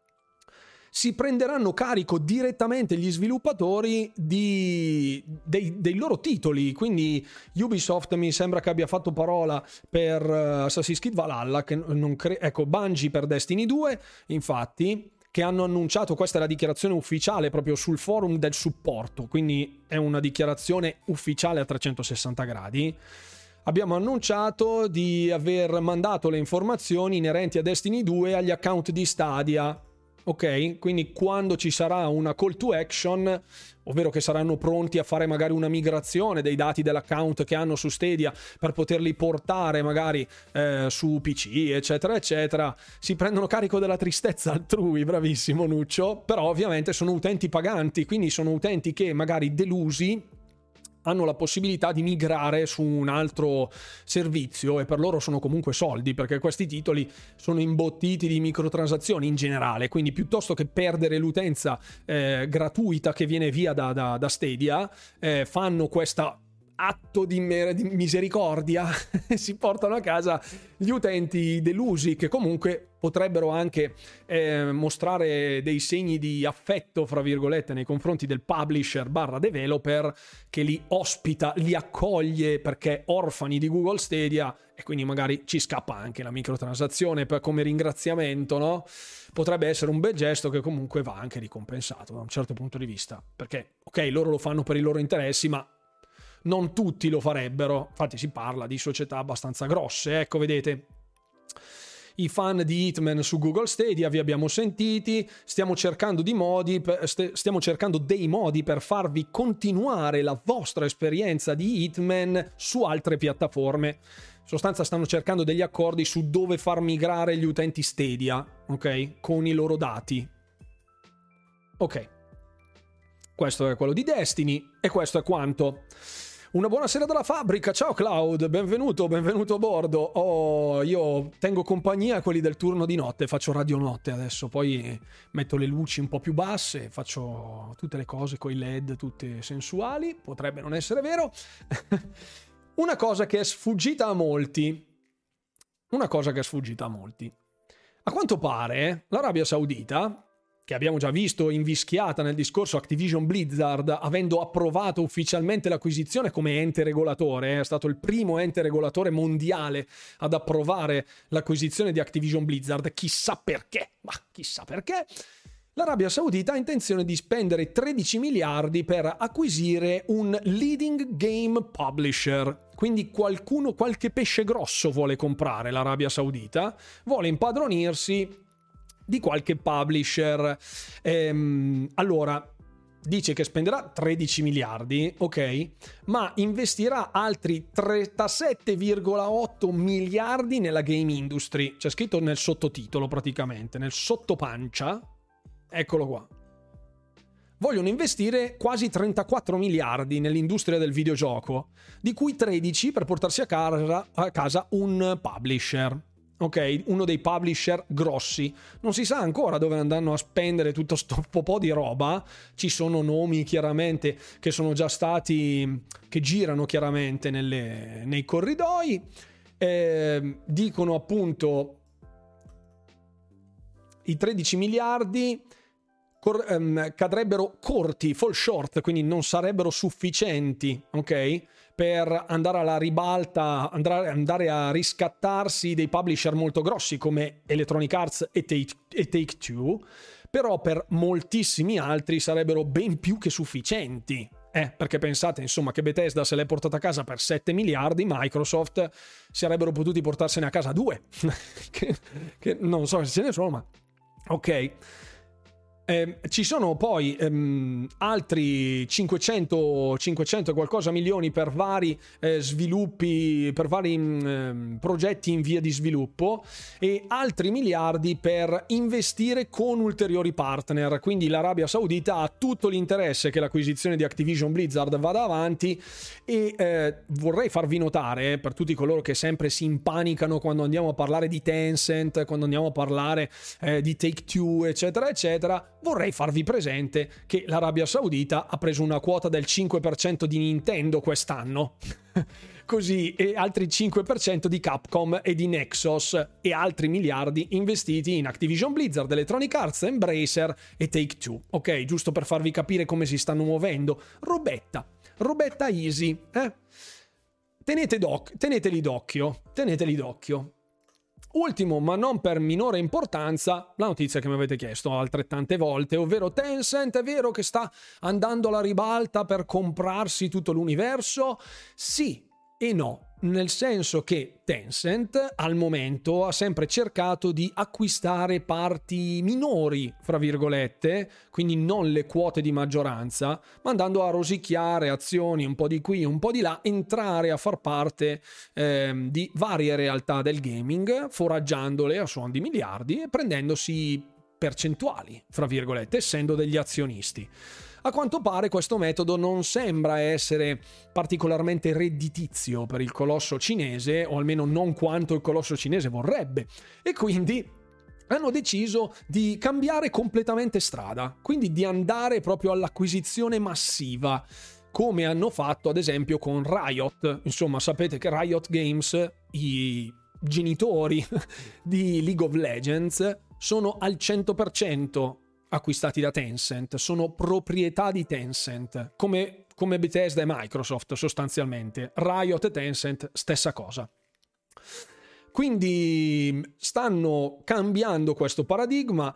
si prenderanno carico direttamente gli sviluppatori di, dei, dei, loro titoli. Quindi Ubisoft mi sembra che abbia fatto parola per uh, Assassin's Creed Valhalla, cre- ecco, Bungie per Destiny 2, infatti che hanno annunciato, questa è la dichiarazione ufficiale proprio sul forum del supporto, quindi è una dichiarazione ufficiale a 360 gradi. Abbiamo annunciato di aver mandato le informazioni inerenti a Destiny 2 agli account di Stadia Ok? Quindi quando ci sarà una call to action, ovvero che saranno pronti a fare magari una migrazione dei dati dell'account che hanno su Stadia per poterli portare magari eh, su PC, eccetera, eccetera, si prendono carico della tristezza altrui, bravissimo Nuccio, però ovviamente sono utenti paganti, quindi sono utenti che magari delusi hanno la possibilità di migrare su un altro servizio e per loro sono comunque soldi perché questi titoli sono imbottiti di microtransazioni in generale. Quindi piuttosto che perdere l'utenza eh, gratuita che viene via da, da, da Stadia eh, fanno questa atto di, di misericordia [LAUGHS] si portano a casa gli utenti delusi che comunque potrebbero anche eh, mostrare dei segni di affetto, fra virgolette, nei confronti del publisher barra developer che li ospita, li accoglie perché orfani di Google Stadia e quindi magari ci scappa anche la microtransazione per, come ringraziamento, no? Potrebbe essere un bel gesto che comunque va anche ricompensato da un certo punto di vista, perché ok, loro lo fanno per i loro interessi, ma non tutti lo farebbero. Infatti si parla di società abbastanza grosse, ecco, vedete. I fan di Hitman su Google Stadia vi abbiamo sentiti, stiamo cercando, modi, stiamo cercando dei modi per farvi continuare la vostra esperienza di Hitman su altre piattaforme. In sostanza stanno cercando degli accordi su dove far migrare gli utenti Stadia, ok? Con i loro dati. Ok. Questo è quello di Destiny e questo è quanto. Una buonasera dalla fabbrica, ciao Cloud, benvenuto, benvenuto a bordo. Oh, io tengo compagnia a quelli del turno di notte, faccio radio notte adesso, poi metto le luci un po' più basse, faccio tutte le cose con i LED, tutte sensuali, potrebbe non essere vero. [LAUGHS] una cosa che è sfuggita a molti, una cosa che è sfuggita a molti. A quanto pare l'Arabia Saudita che abbiamo già visto invischiata nel discorso Activision Blizzard, avendo approvato ufficialmente l'acquisizione come ente regolatore, è stato il primo ente regolatore mondiale ad approvare l'acquisizione di Activision Blizzard, chissà perché, ma chissà perché. L'Arabia Saudita ha intenzione di spendere 13 miliardi per acquisire un leading game publisher. Quindi qualcuno, qualche pesce grosso vuole comprare l'Arabia Saudita, vuole impadronirsi di qualche publisher. Ehm, allora, dice che spenderà 13 miliardi, ok, ma investirà altri 37,8 miliardi nella game industry. C'è scritto nel sottotitolo praticamente, nel sottopancia. Eccolo qua. Vogliono investire quasi 34 miliardi nell'industria del videogioco, di cui 13 per portarsi a casa, a casa un publisher ok? Uno dei publisher grossi. Non si sa ancora dove andranno a spendere tutto sto [LAUGHS] po' di roba. Ci sono nomi chiaramente che sono già stati, che girano chiaramente nelle, nei corridoi. Eh, dicono appunto i 13 miliardi cor- ehm, cadrebbero corti, fall short, quindi non sarebbero sufficienti, ok? Per andare alla ribalta, andare a riscattarsi dei publisher molto grossi come Electronic Arts e Take, Two, però per moltissimi altri sarebbero ben più che sufficienti. Eh, perché pensate, insomma, che Bethesda se l'è portata a casa per 7 miliardi, Microsoft si sarebbero potuti portarsene a casa 2. [LAUGHS] che, che non so se ce ne sono, ma... Ok. Eh, ci sono poi ehm, altri 500, 500 qualcosa milioni per vari eh, sviluppi, per vari mm, progetti in via di sviluppo e altri miliardi per investire con ulteriori partner. Quindi l'Arabia Saudita ha tutto l'interesse che l'acquisizione di Activision Blizzard vada avanti e eh, vorrei farvi notare, per tutti coloro che sempre si impanicano quando andiamo a parlare di Tencent, quando andiamo a parlare eh, di Take Two, eccetera, eccetera, vorrei farvi presente che l'Arabia Saudita ha preso una quota del 5% di Nintendo quest'anno. [LAUGHS] Così e altri 5% di Capcom e di Nexus e altri miliardi investiti in Activision Blizzard, Electronic Arts, Embracer e Take Two. Ok, giusto per farvi capire come si stanno muovendo. Robetta, robetta easy, eh? Tenete doc- teneteli d'occhio, teneteli d'occhio. Ultimo, ma non per minore importanza, la notizia che mi avete chiesto altrettante volte, ovvero Tencent è vero che sta andando alla ribalta per comprarsi tutto l'universo? Sì e no nel senso che Tencent al momento ha sempre cercato di acquistare parti minori, fra virgolette, quindi non le quote di maggioranza, ma andando a rosicchiare azioni un po' di qui, un po' di là, entrare a far parte eh, di varie realtà del gaming, foraggiandole a suon di miliardi e prendendosi percentuali, fra virgolette, essendo degli azionisti. A quanto pare questo metodo non sembra essere particolarmente redditizio per il colosso cinese, o almeno non quanto il colosso cinese vorrebbe, e quindi hanno deciso di cambiare completamente strada, quindi di andare proprio all'acquisizione massiva come hanno fatto ad esempio con Riot. Insomma, sapete che Riot Games, i genitori [LAUGHS] di League of Legends, sono al 100% acquistati da Tencent, sono proprietà di Tencent, come, come Bethesda e Microsoft sostanzialmente. Riot e Tencent, stessa cosa. Quindi stanno cambiando questo paradigma.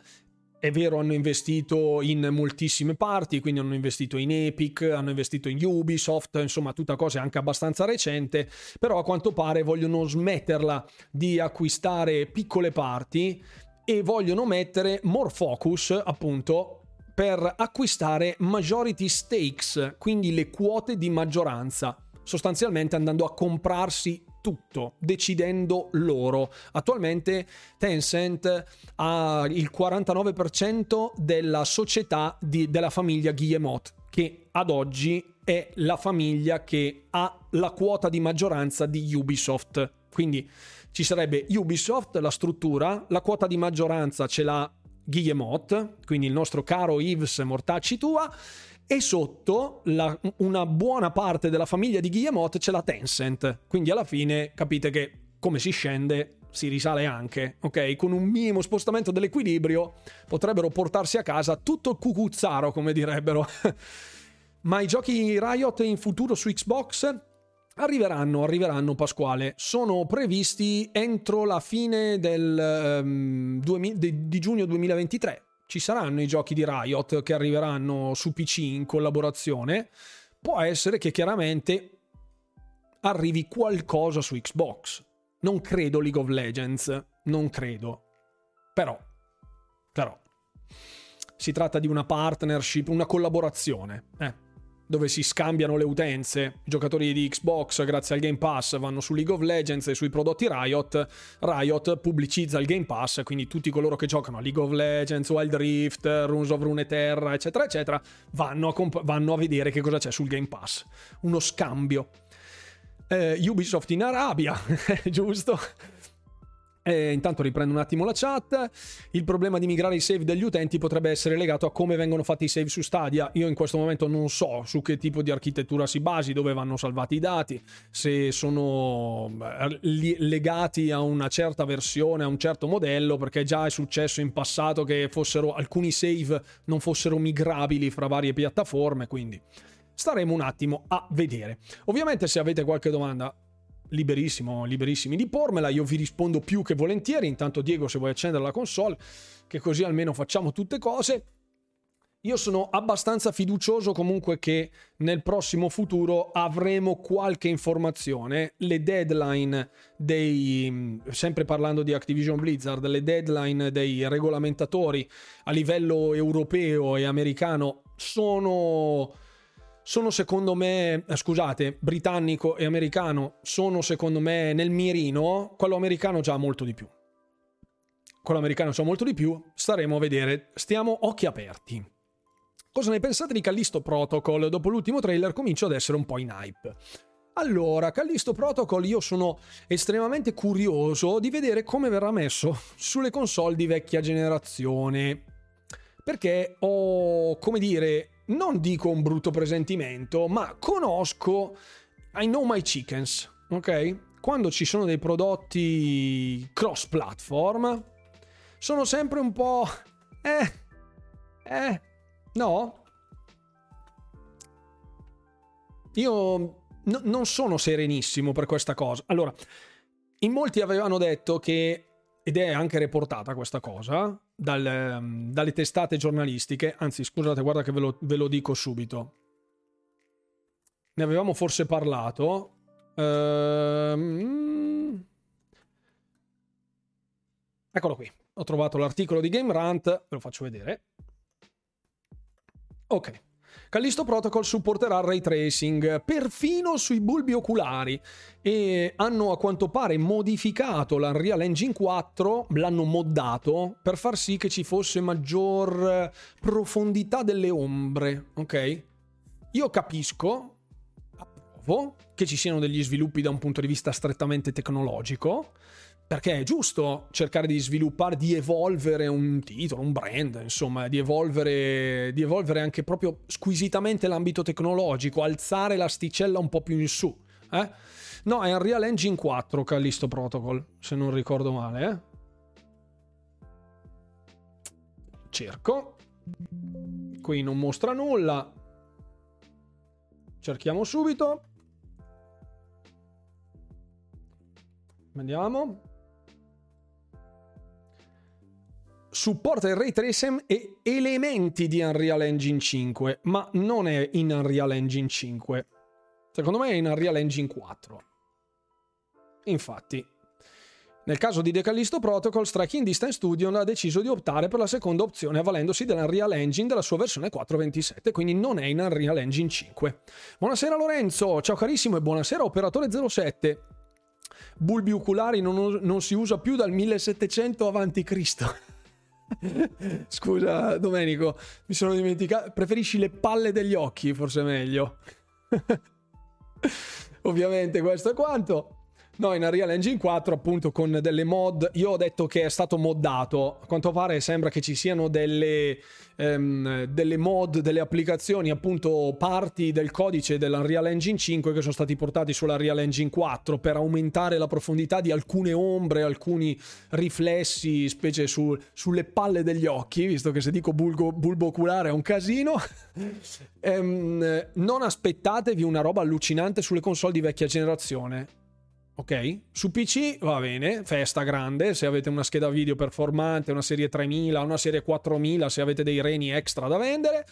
È vero, hanno investito in moltissime parti, quindi hanno investito in Epic, hanno investito in Ubisoft, insomma, tutta cosa anche abbastanza recente, però a quanto pare vogliono smetterla di acquistare piccole parti e vogliono mettere more focus appunto per acquistare majority stakes, quindi le quote di maggioranza, sostanzialmente andando a comprarsi tutto, decidendo loro. Attualmente Tencent ha il 49% della società di, della famiglia Guillemot, che ad oggi è la famiglia che ha la quota di maggioranza di Ubisoft. Quindi ci sarebbe Ubisoft, la struttura, la quota di maggioranza ce l'ha Guillemot, quindi il nostro caro Yves Mortacci tua, e sotto la, una buona parte della famiglia di Guillemot c'è la Tencent. Quindi alla fine capite che come si scende si risale anche, ok? Con un minimo spostamento dell'equilibrio potrebbero portarsi a casa tutto il cucuzzaro, come direbbero. [LAUGHS] Ma i giochi Riot in futuro su Xbox Arriveranno, arriveranno Pasquale, sono previsti entro la fine del, um, 2000, di, di giugno 2023. Ci saranno i giochi di Riot che arriveranno su PC in collaborazione. Può essere che chiaramente arrivi qualcosa su Xbox. Non credo League of Legends, non credo. Però, però, si tratta di una partnership, una collaborazione. Eh dove si scambiano le utenze. I giocatori di Xbox, grazie al Game Pass, vanno su League of Legends e sui prodotti Riot. Riot pubblicizza il Game Pass, quindi tutti coloro che giocano a League of Legends, Wild Rift, Runes of Runeterra, eccetera, eccetera, vanno a, comp- vanno a vedere che cosa c'è sul Game Pass. Uno scambio. Eh, Ubisoft in Arabia, [LAUGHS] giusto? E intanto riprendo un attimo la chat. Il problema di migrare i save degli utenti potrebbe essere legato a come vengono fatti i save su Stadia. Io in questo momento non so su che tipo di architettura si basi, dove vanno salvati i dati, se sono legati a una certa versione, a un certo modello, perché già è successo in passato che fossero alcuni save non fossero migrabili fra varie piattaforme, quindi staremo un attimo a vedere. Ovviamente se avete qualche domanda liberissimo, liberissimi di pormela, io vi rispondo più che volentieri, intanto Diego se vuoi accendere la console, che così almeno facciamo tutte cose. Io sono abbastanza fiducioso comunque che nel prossimo futuro avremo qualche informazione. Le deadline dei, sempre parlando di Activision Blizzard, le deadline dei regolamentatori a livello europeo e americano sono sono secondo me, eh, scusate, britannico e americano sono secondo me nel mirino, quello americano già molto di più. Quello americano già molto di più, staremo a vedere, stiamo occhi aperti. Cosa ne pensate di Callisto Protocol? Dopo l'ultimo trailer comincio ad essere un po' in hype. Allora, Callisto Protocol io sono estremamente curioso di vedere come verrà messo sulle console di vecchia generazione. Perché ho, come dire, non dico un brutto presentimento, ma conosco I know my chickens, ok? Quando ci sono dei prodotti cross platform, sono sempre un po'... Eh, eh, no? Io n- non sono serenissimo per questa cosa. Allora, in molti avevano detto che ed è anche reportata questa cosa dal, ehm, dalle testate giornalistiche, anzi scusate, guarda che ve lo, ve lo dico subito. Ne avevamo forse parlato. Ehm... Eccolo qui, ho trovato l'articolo di Game Rant, ve lo faccio vedere. Ok. Callisto Protocol supporterà ray tracing perfino sui bulbi oculari e hanno a quanto pare modificato l'Unreal Engine 4, l'hanno moddato per far sì che ci fosse maggior profondità delle ombre, ok? Io capisco, approvo, che ci siano degli sviluppi da un punto di vista strettamente tecnologico, perché è giusto cercare di sviluppare, di evolvere un titolo, un brand, insomma, di evolvere, di evolvere anche proprio squisitamente l'ambito tecnologico, alzare l'asticella un po' più in su. Eh? No, è Unreal Engine 4 Callisto Protocol, se non ricordo male. Eh? Cerco. Qui non mostra nulla. Cerchiamo subito. Vediamo. Supporta il ray tracing e elementi di Unreal Engine 5, ma non è in Unreal Engine 5. Secondo me è in Unreal Engine 4. Infatti, nel caso di Decalisto Protocol, Striking Distance Studio ha deciso di optare per la seconda opzione avvalendosi dell'Unreal Engine della sua versione 4.27, quindi non è in Unreal Engine 5. Buonasera Lorenzo, ciao carissimo e buonasera operatore 07. bulbi oculari non, non si usa più dal 1700 avanti Cristo. [LAUGHS] Scusa, Domenico, mi sono dimenticato. Preferisci le palle degli occhi, forse meglio. [LAUGHS] Ovviamente questo è quanto. No, in Unreal Engine 4 appunto con delle mod, io ho detto che è stato moddato, a quanto pare sembra che ci siano delle, um, delle mod, delle applicazioni, appunto parti del codice dell'Unreal Engine 5 che sono stati portati sull'Unreal Engine 4 per aumentare la profondità di alcune ombre, alcuni riflessi, specie su, sulle palle degli occhi, visto che se dico bulgo, bulbo oculare è un casino. um, [LAUGHS] non aspettatevi una roba allucinante sulle console di vecchia generazione Ok? Su PC va bene, festa grande, se avete una scheda video performante, una serie 3000, una serie 4000, se avete dei reni extra da vendere.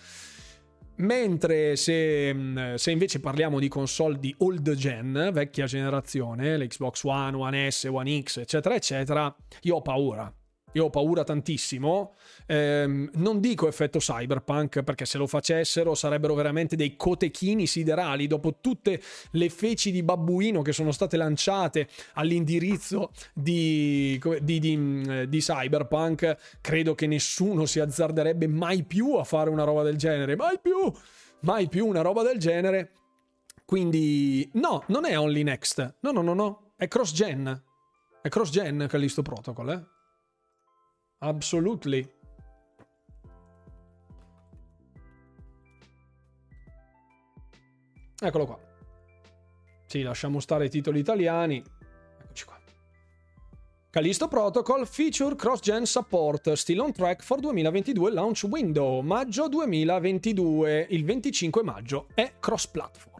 Mentre se, se, invece parliamo di console di old gen, vecchia generazione, l'Xbox One, One S, One X, eccetera, eccetera, io ho paura. Io ho paura tantissimo. Eh, non dico effetto cyberpunk perché se lo facessero sarebbero veramente dei cotechini siderali. Dopo tutte le feci di babbuino che sono state lanciate all'indirizzo di, di, di, di cyberpunk, credo che nessuno si azzarderebbe mai più a fare una roba del genere. Mai più! Mai più una roba del genere. Quindi, no, non è only next. No, no, no, no. È cross-gen. È cross-gen Callisto Protocol, eh. Absolutely. Eccolo qua. Sì, lasciamo stare i titoli italiani. Eccoci qua. Callisto Protocol Feature Cross-Gen Support Still on Track for 2022 Launch Window Maggio 2022 Il 25 maggio è cross-platform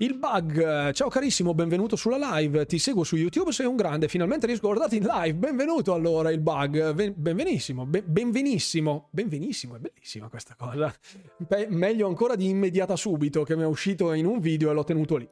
il bug, ciao carissimo, benvenuto sulla live, ti seguo su YouTube, sei un grande, finalmente riesco a guardarti in live, benvenuto allora il bug, ben, benvenissimo, ben, benvenissimo, benvenissimo, è bellissima questa cosa, Be- meglio ancora di immediata subito che mi è uscito in un video e l'ho tenuto lì.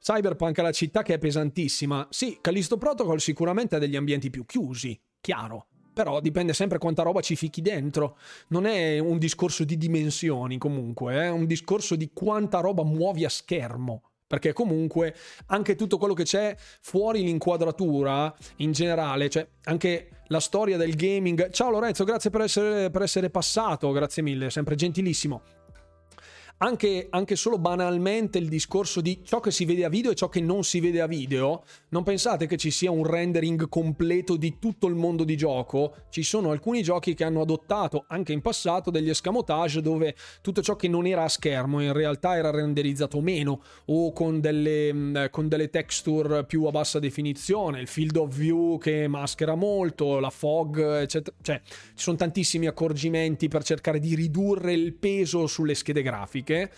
Cyberpunk alla città che è pesantissima, sì, Callisto Protocol sicuramente ha degli ambienti più chiusi, chiaro, però dipende sempre quanta roba ci fichi dentro. Non è un discorso di dimensioni comunque, è un discorso di quanta roba muovi a schermo. Perché comunque anche tutto quello che c'è fuori l'inquadratura in generale, cioè anche la storia del gaming. Ciao Lorenzo, grazie per essere, per essere passato, grazie mille, sempre gentilissimo anche, anche, solo banalmente il discorso di ciò che si vede a video e ciò che non si vede a video, non pensate che ci sia un rendering completo di tutto il mondo di gioco. Ci sono alcuni giochi che hanno adottato anche in passato degli escamotage dove tutto ciò che non era a schermo in realtà era renderizzato meno o con delle, mm, con delle texture più a bassa definizione, il field of view che maschera molto, la fog, eccetera. Cioè, ci sono tantissimi accorgimenti per cercare di ridurre il peso sulle schede grafiche grafiche.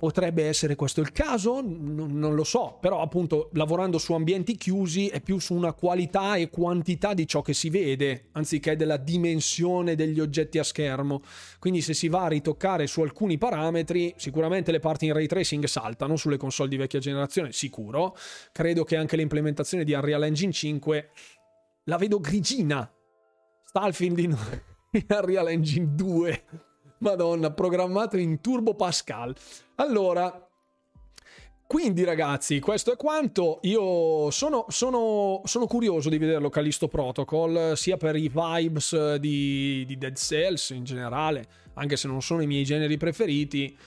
Potrebbe essere questo il caso, non, non, lo so, però appunto lavorando su ambienti chiusi è più su una qualità e quantità di ciò che si vede, anziché della dimensione degli oggetti a schermo. Quindi se si va a ritoccare su alcuni parametri, sicuramente le parti in ray tracing saltano sulle console di vecchia generazione, sicuro. Credo che anche l'implementazione di Unreal Engine 5 la vedo grigina. Starfield in, [LAUGHS] in Unreal Engine 2 Madonna, programmato in Turbo Pascal. Allora, quindi ragazzi, questo è quanto. Io sono, sono, sono, curioso di vederlo Callisto Protocol, sia per i vibes di, di, Dead Cells in generale, anche se non sono i miei generi preferiti.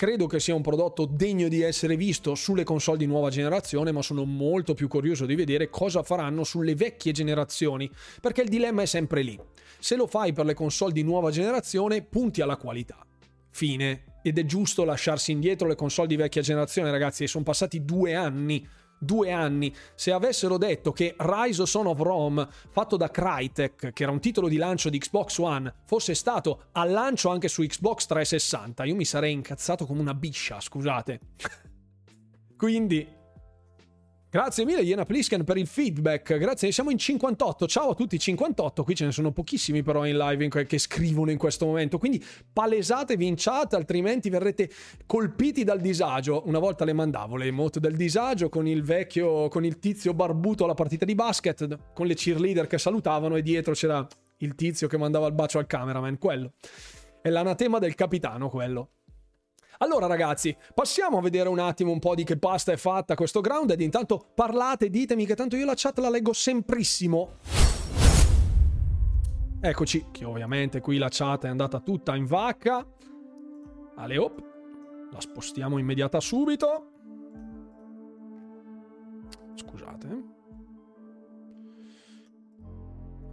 Credo che sia un prodotto degno di essere visto sulle console di nuova generazione, ma sono molto più curioso di vedere cosa faranno sulle vecchie generazioni, perché il dilemma è sempre lì. Se lo fai per le console di nuova generazione, punti alla qualità. Fine. Ed è giusto lasciarsi indietro le console di vecchia generazione, ragazzi, sono passati due anni due anni, se avessero detto che Rise of Son of Rome, fatto da Crytek, che era un titolo di lancio di Xbox One, fosse stato al lancio anche su Xbox 360, io mi sarei incazzato come una biscia, scusate. [LAUGHS] Quindi Grazie mille Iena Plisken per il feedback, grazie, siamo in 58, ciao a tutti 58, qui ce ne sono pochissimi però in live in que- che scrivono in questo momento, quindi palesatevi in chat altrimenti verrete colpiti dal disagio, una volta le mandavo le emote del disagio con il vecchio, con il tizio barbuto alla partita di basket, con le cheerleader che salutavano e dietro c'era il tizio che mandava il bacio al cameraman, quello, è l'anatema del capitano quello. Allora ragazzi, passiamo a vedere un attimo un po' di che pasta è fatta questo ground ed intanto parlate, ditemi che tanto io la chat la leggo semprissimo. Eccoci, che ovviamente qui la chat è andata tutta in vacca. Ale op, la spostiamo immediata subito. Scusate.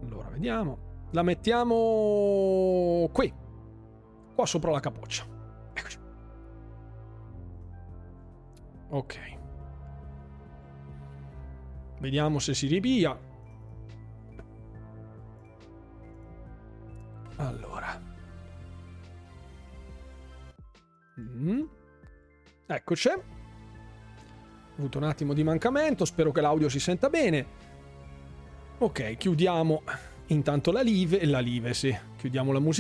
Allora, vediamo. La mettiamo qui. Qua sopra la capoccia. Ok. Vediamo se si ripia. Allora. Mm. Eccoci. Ho avuto un attimo di mancamento, spero che l'audio si senta bene. Ok, chiudiamo intanto la live, la live sì, chiudiamo la musica.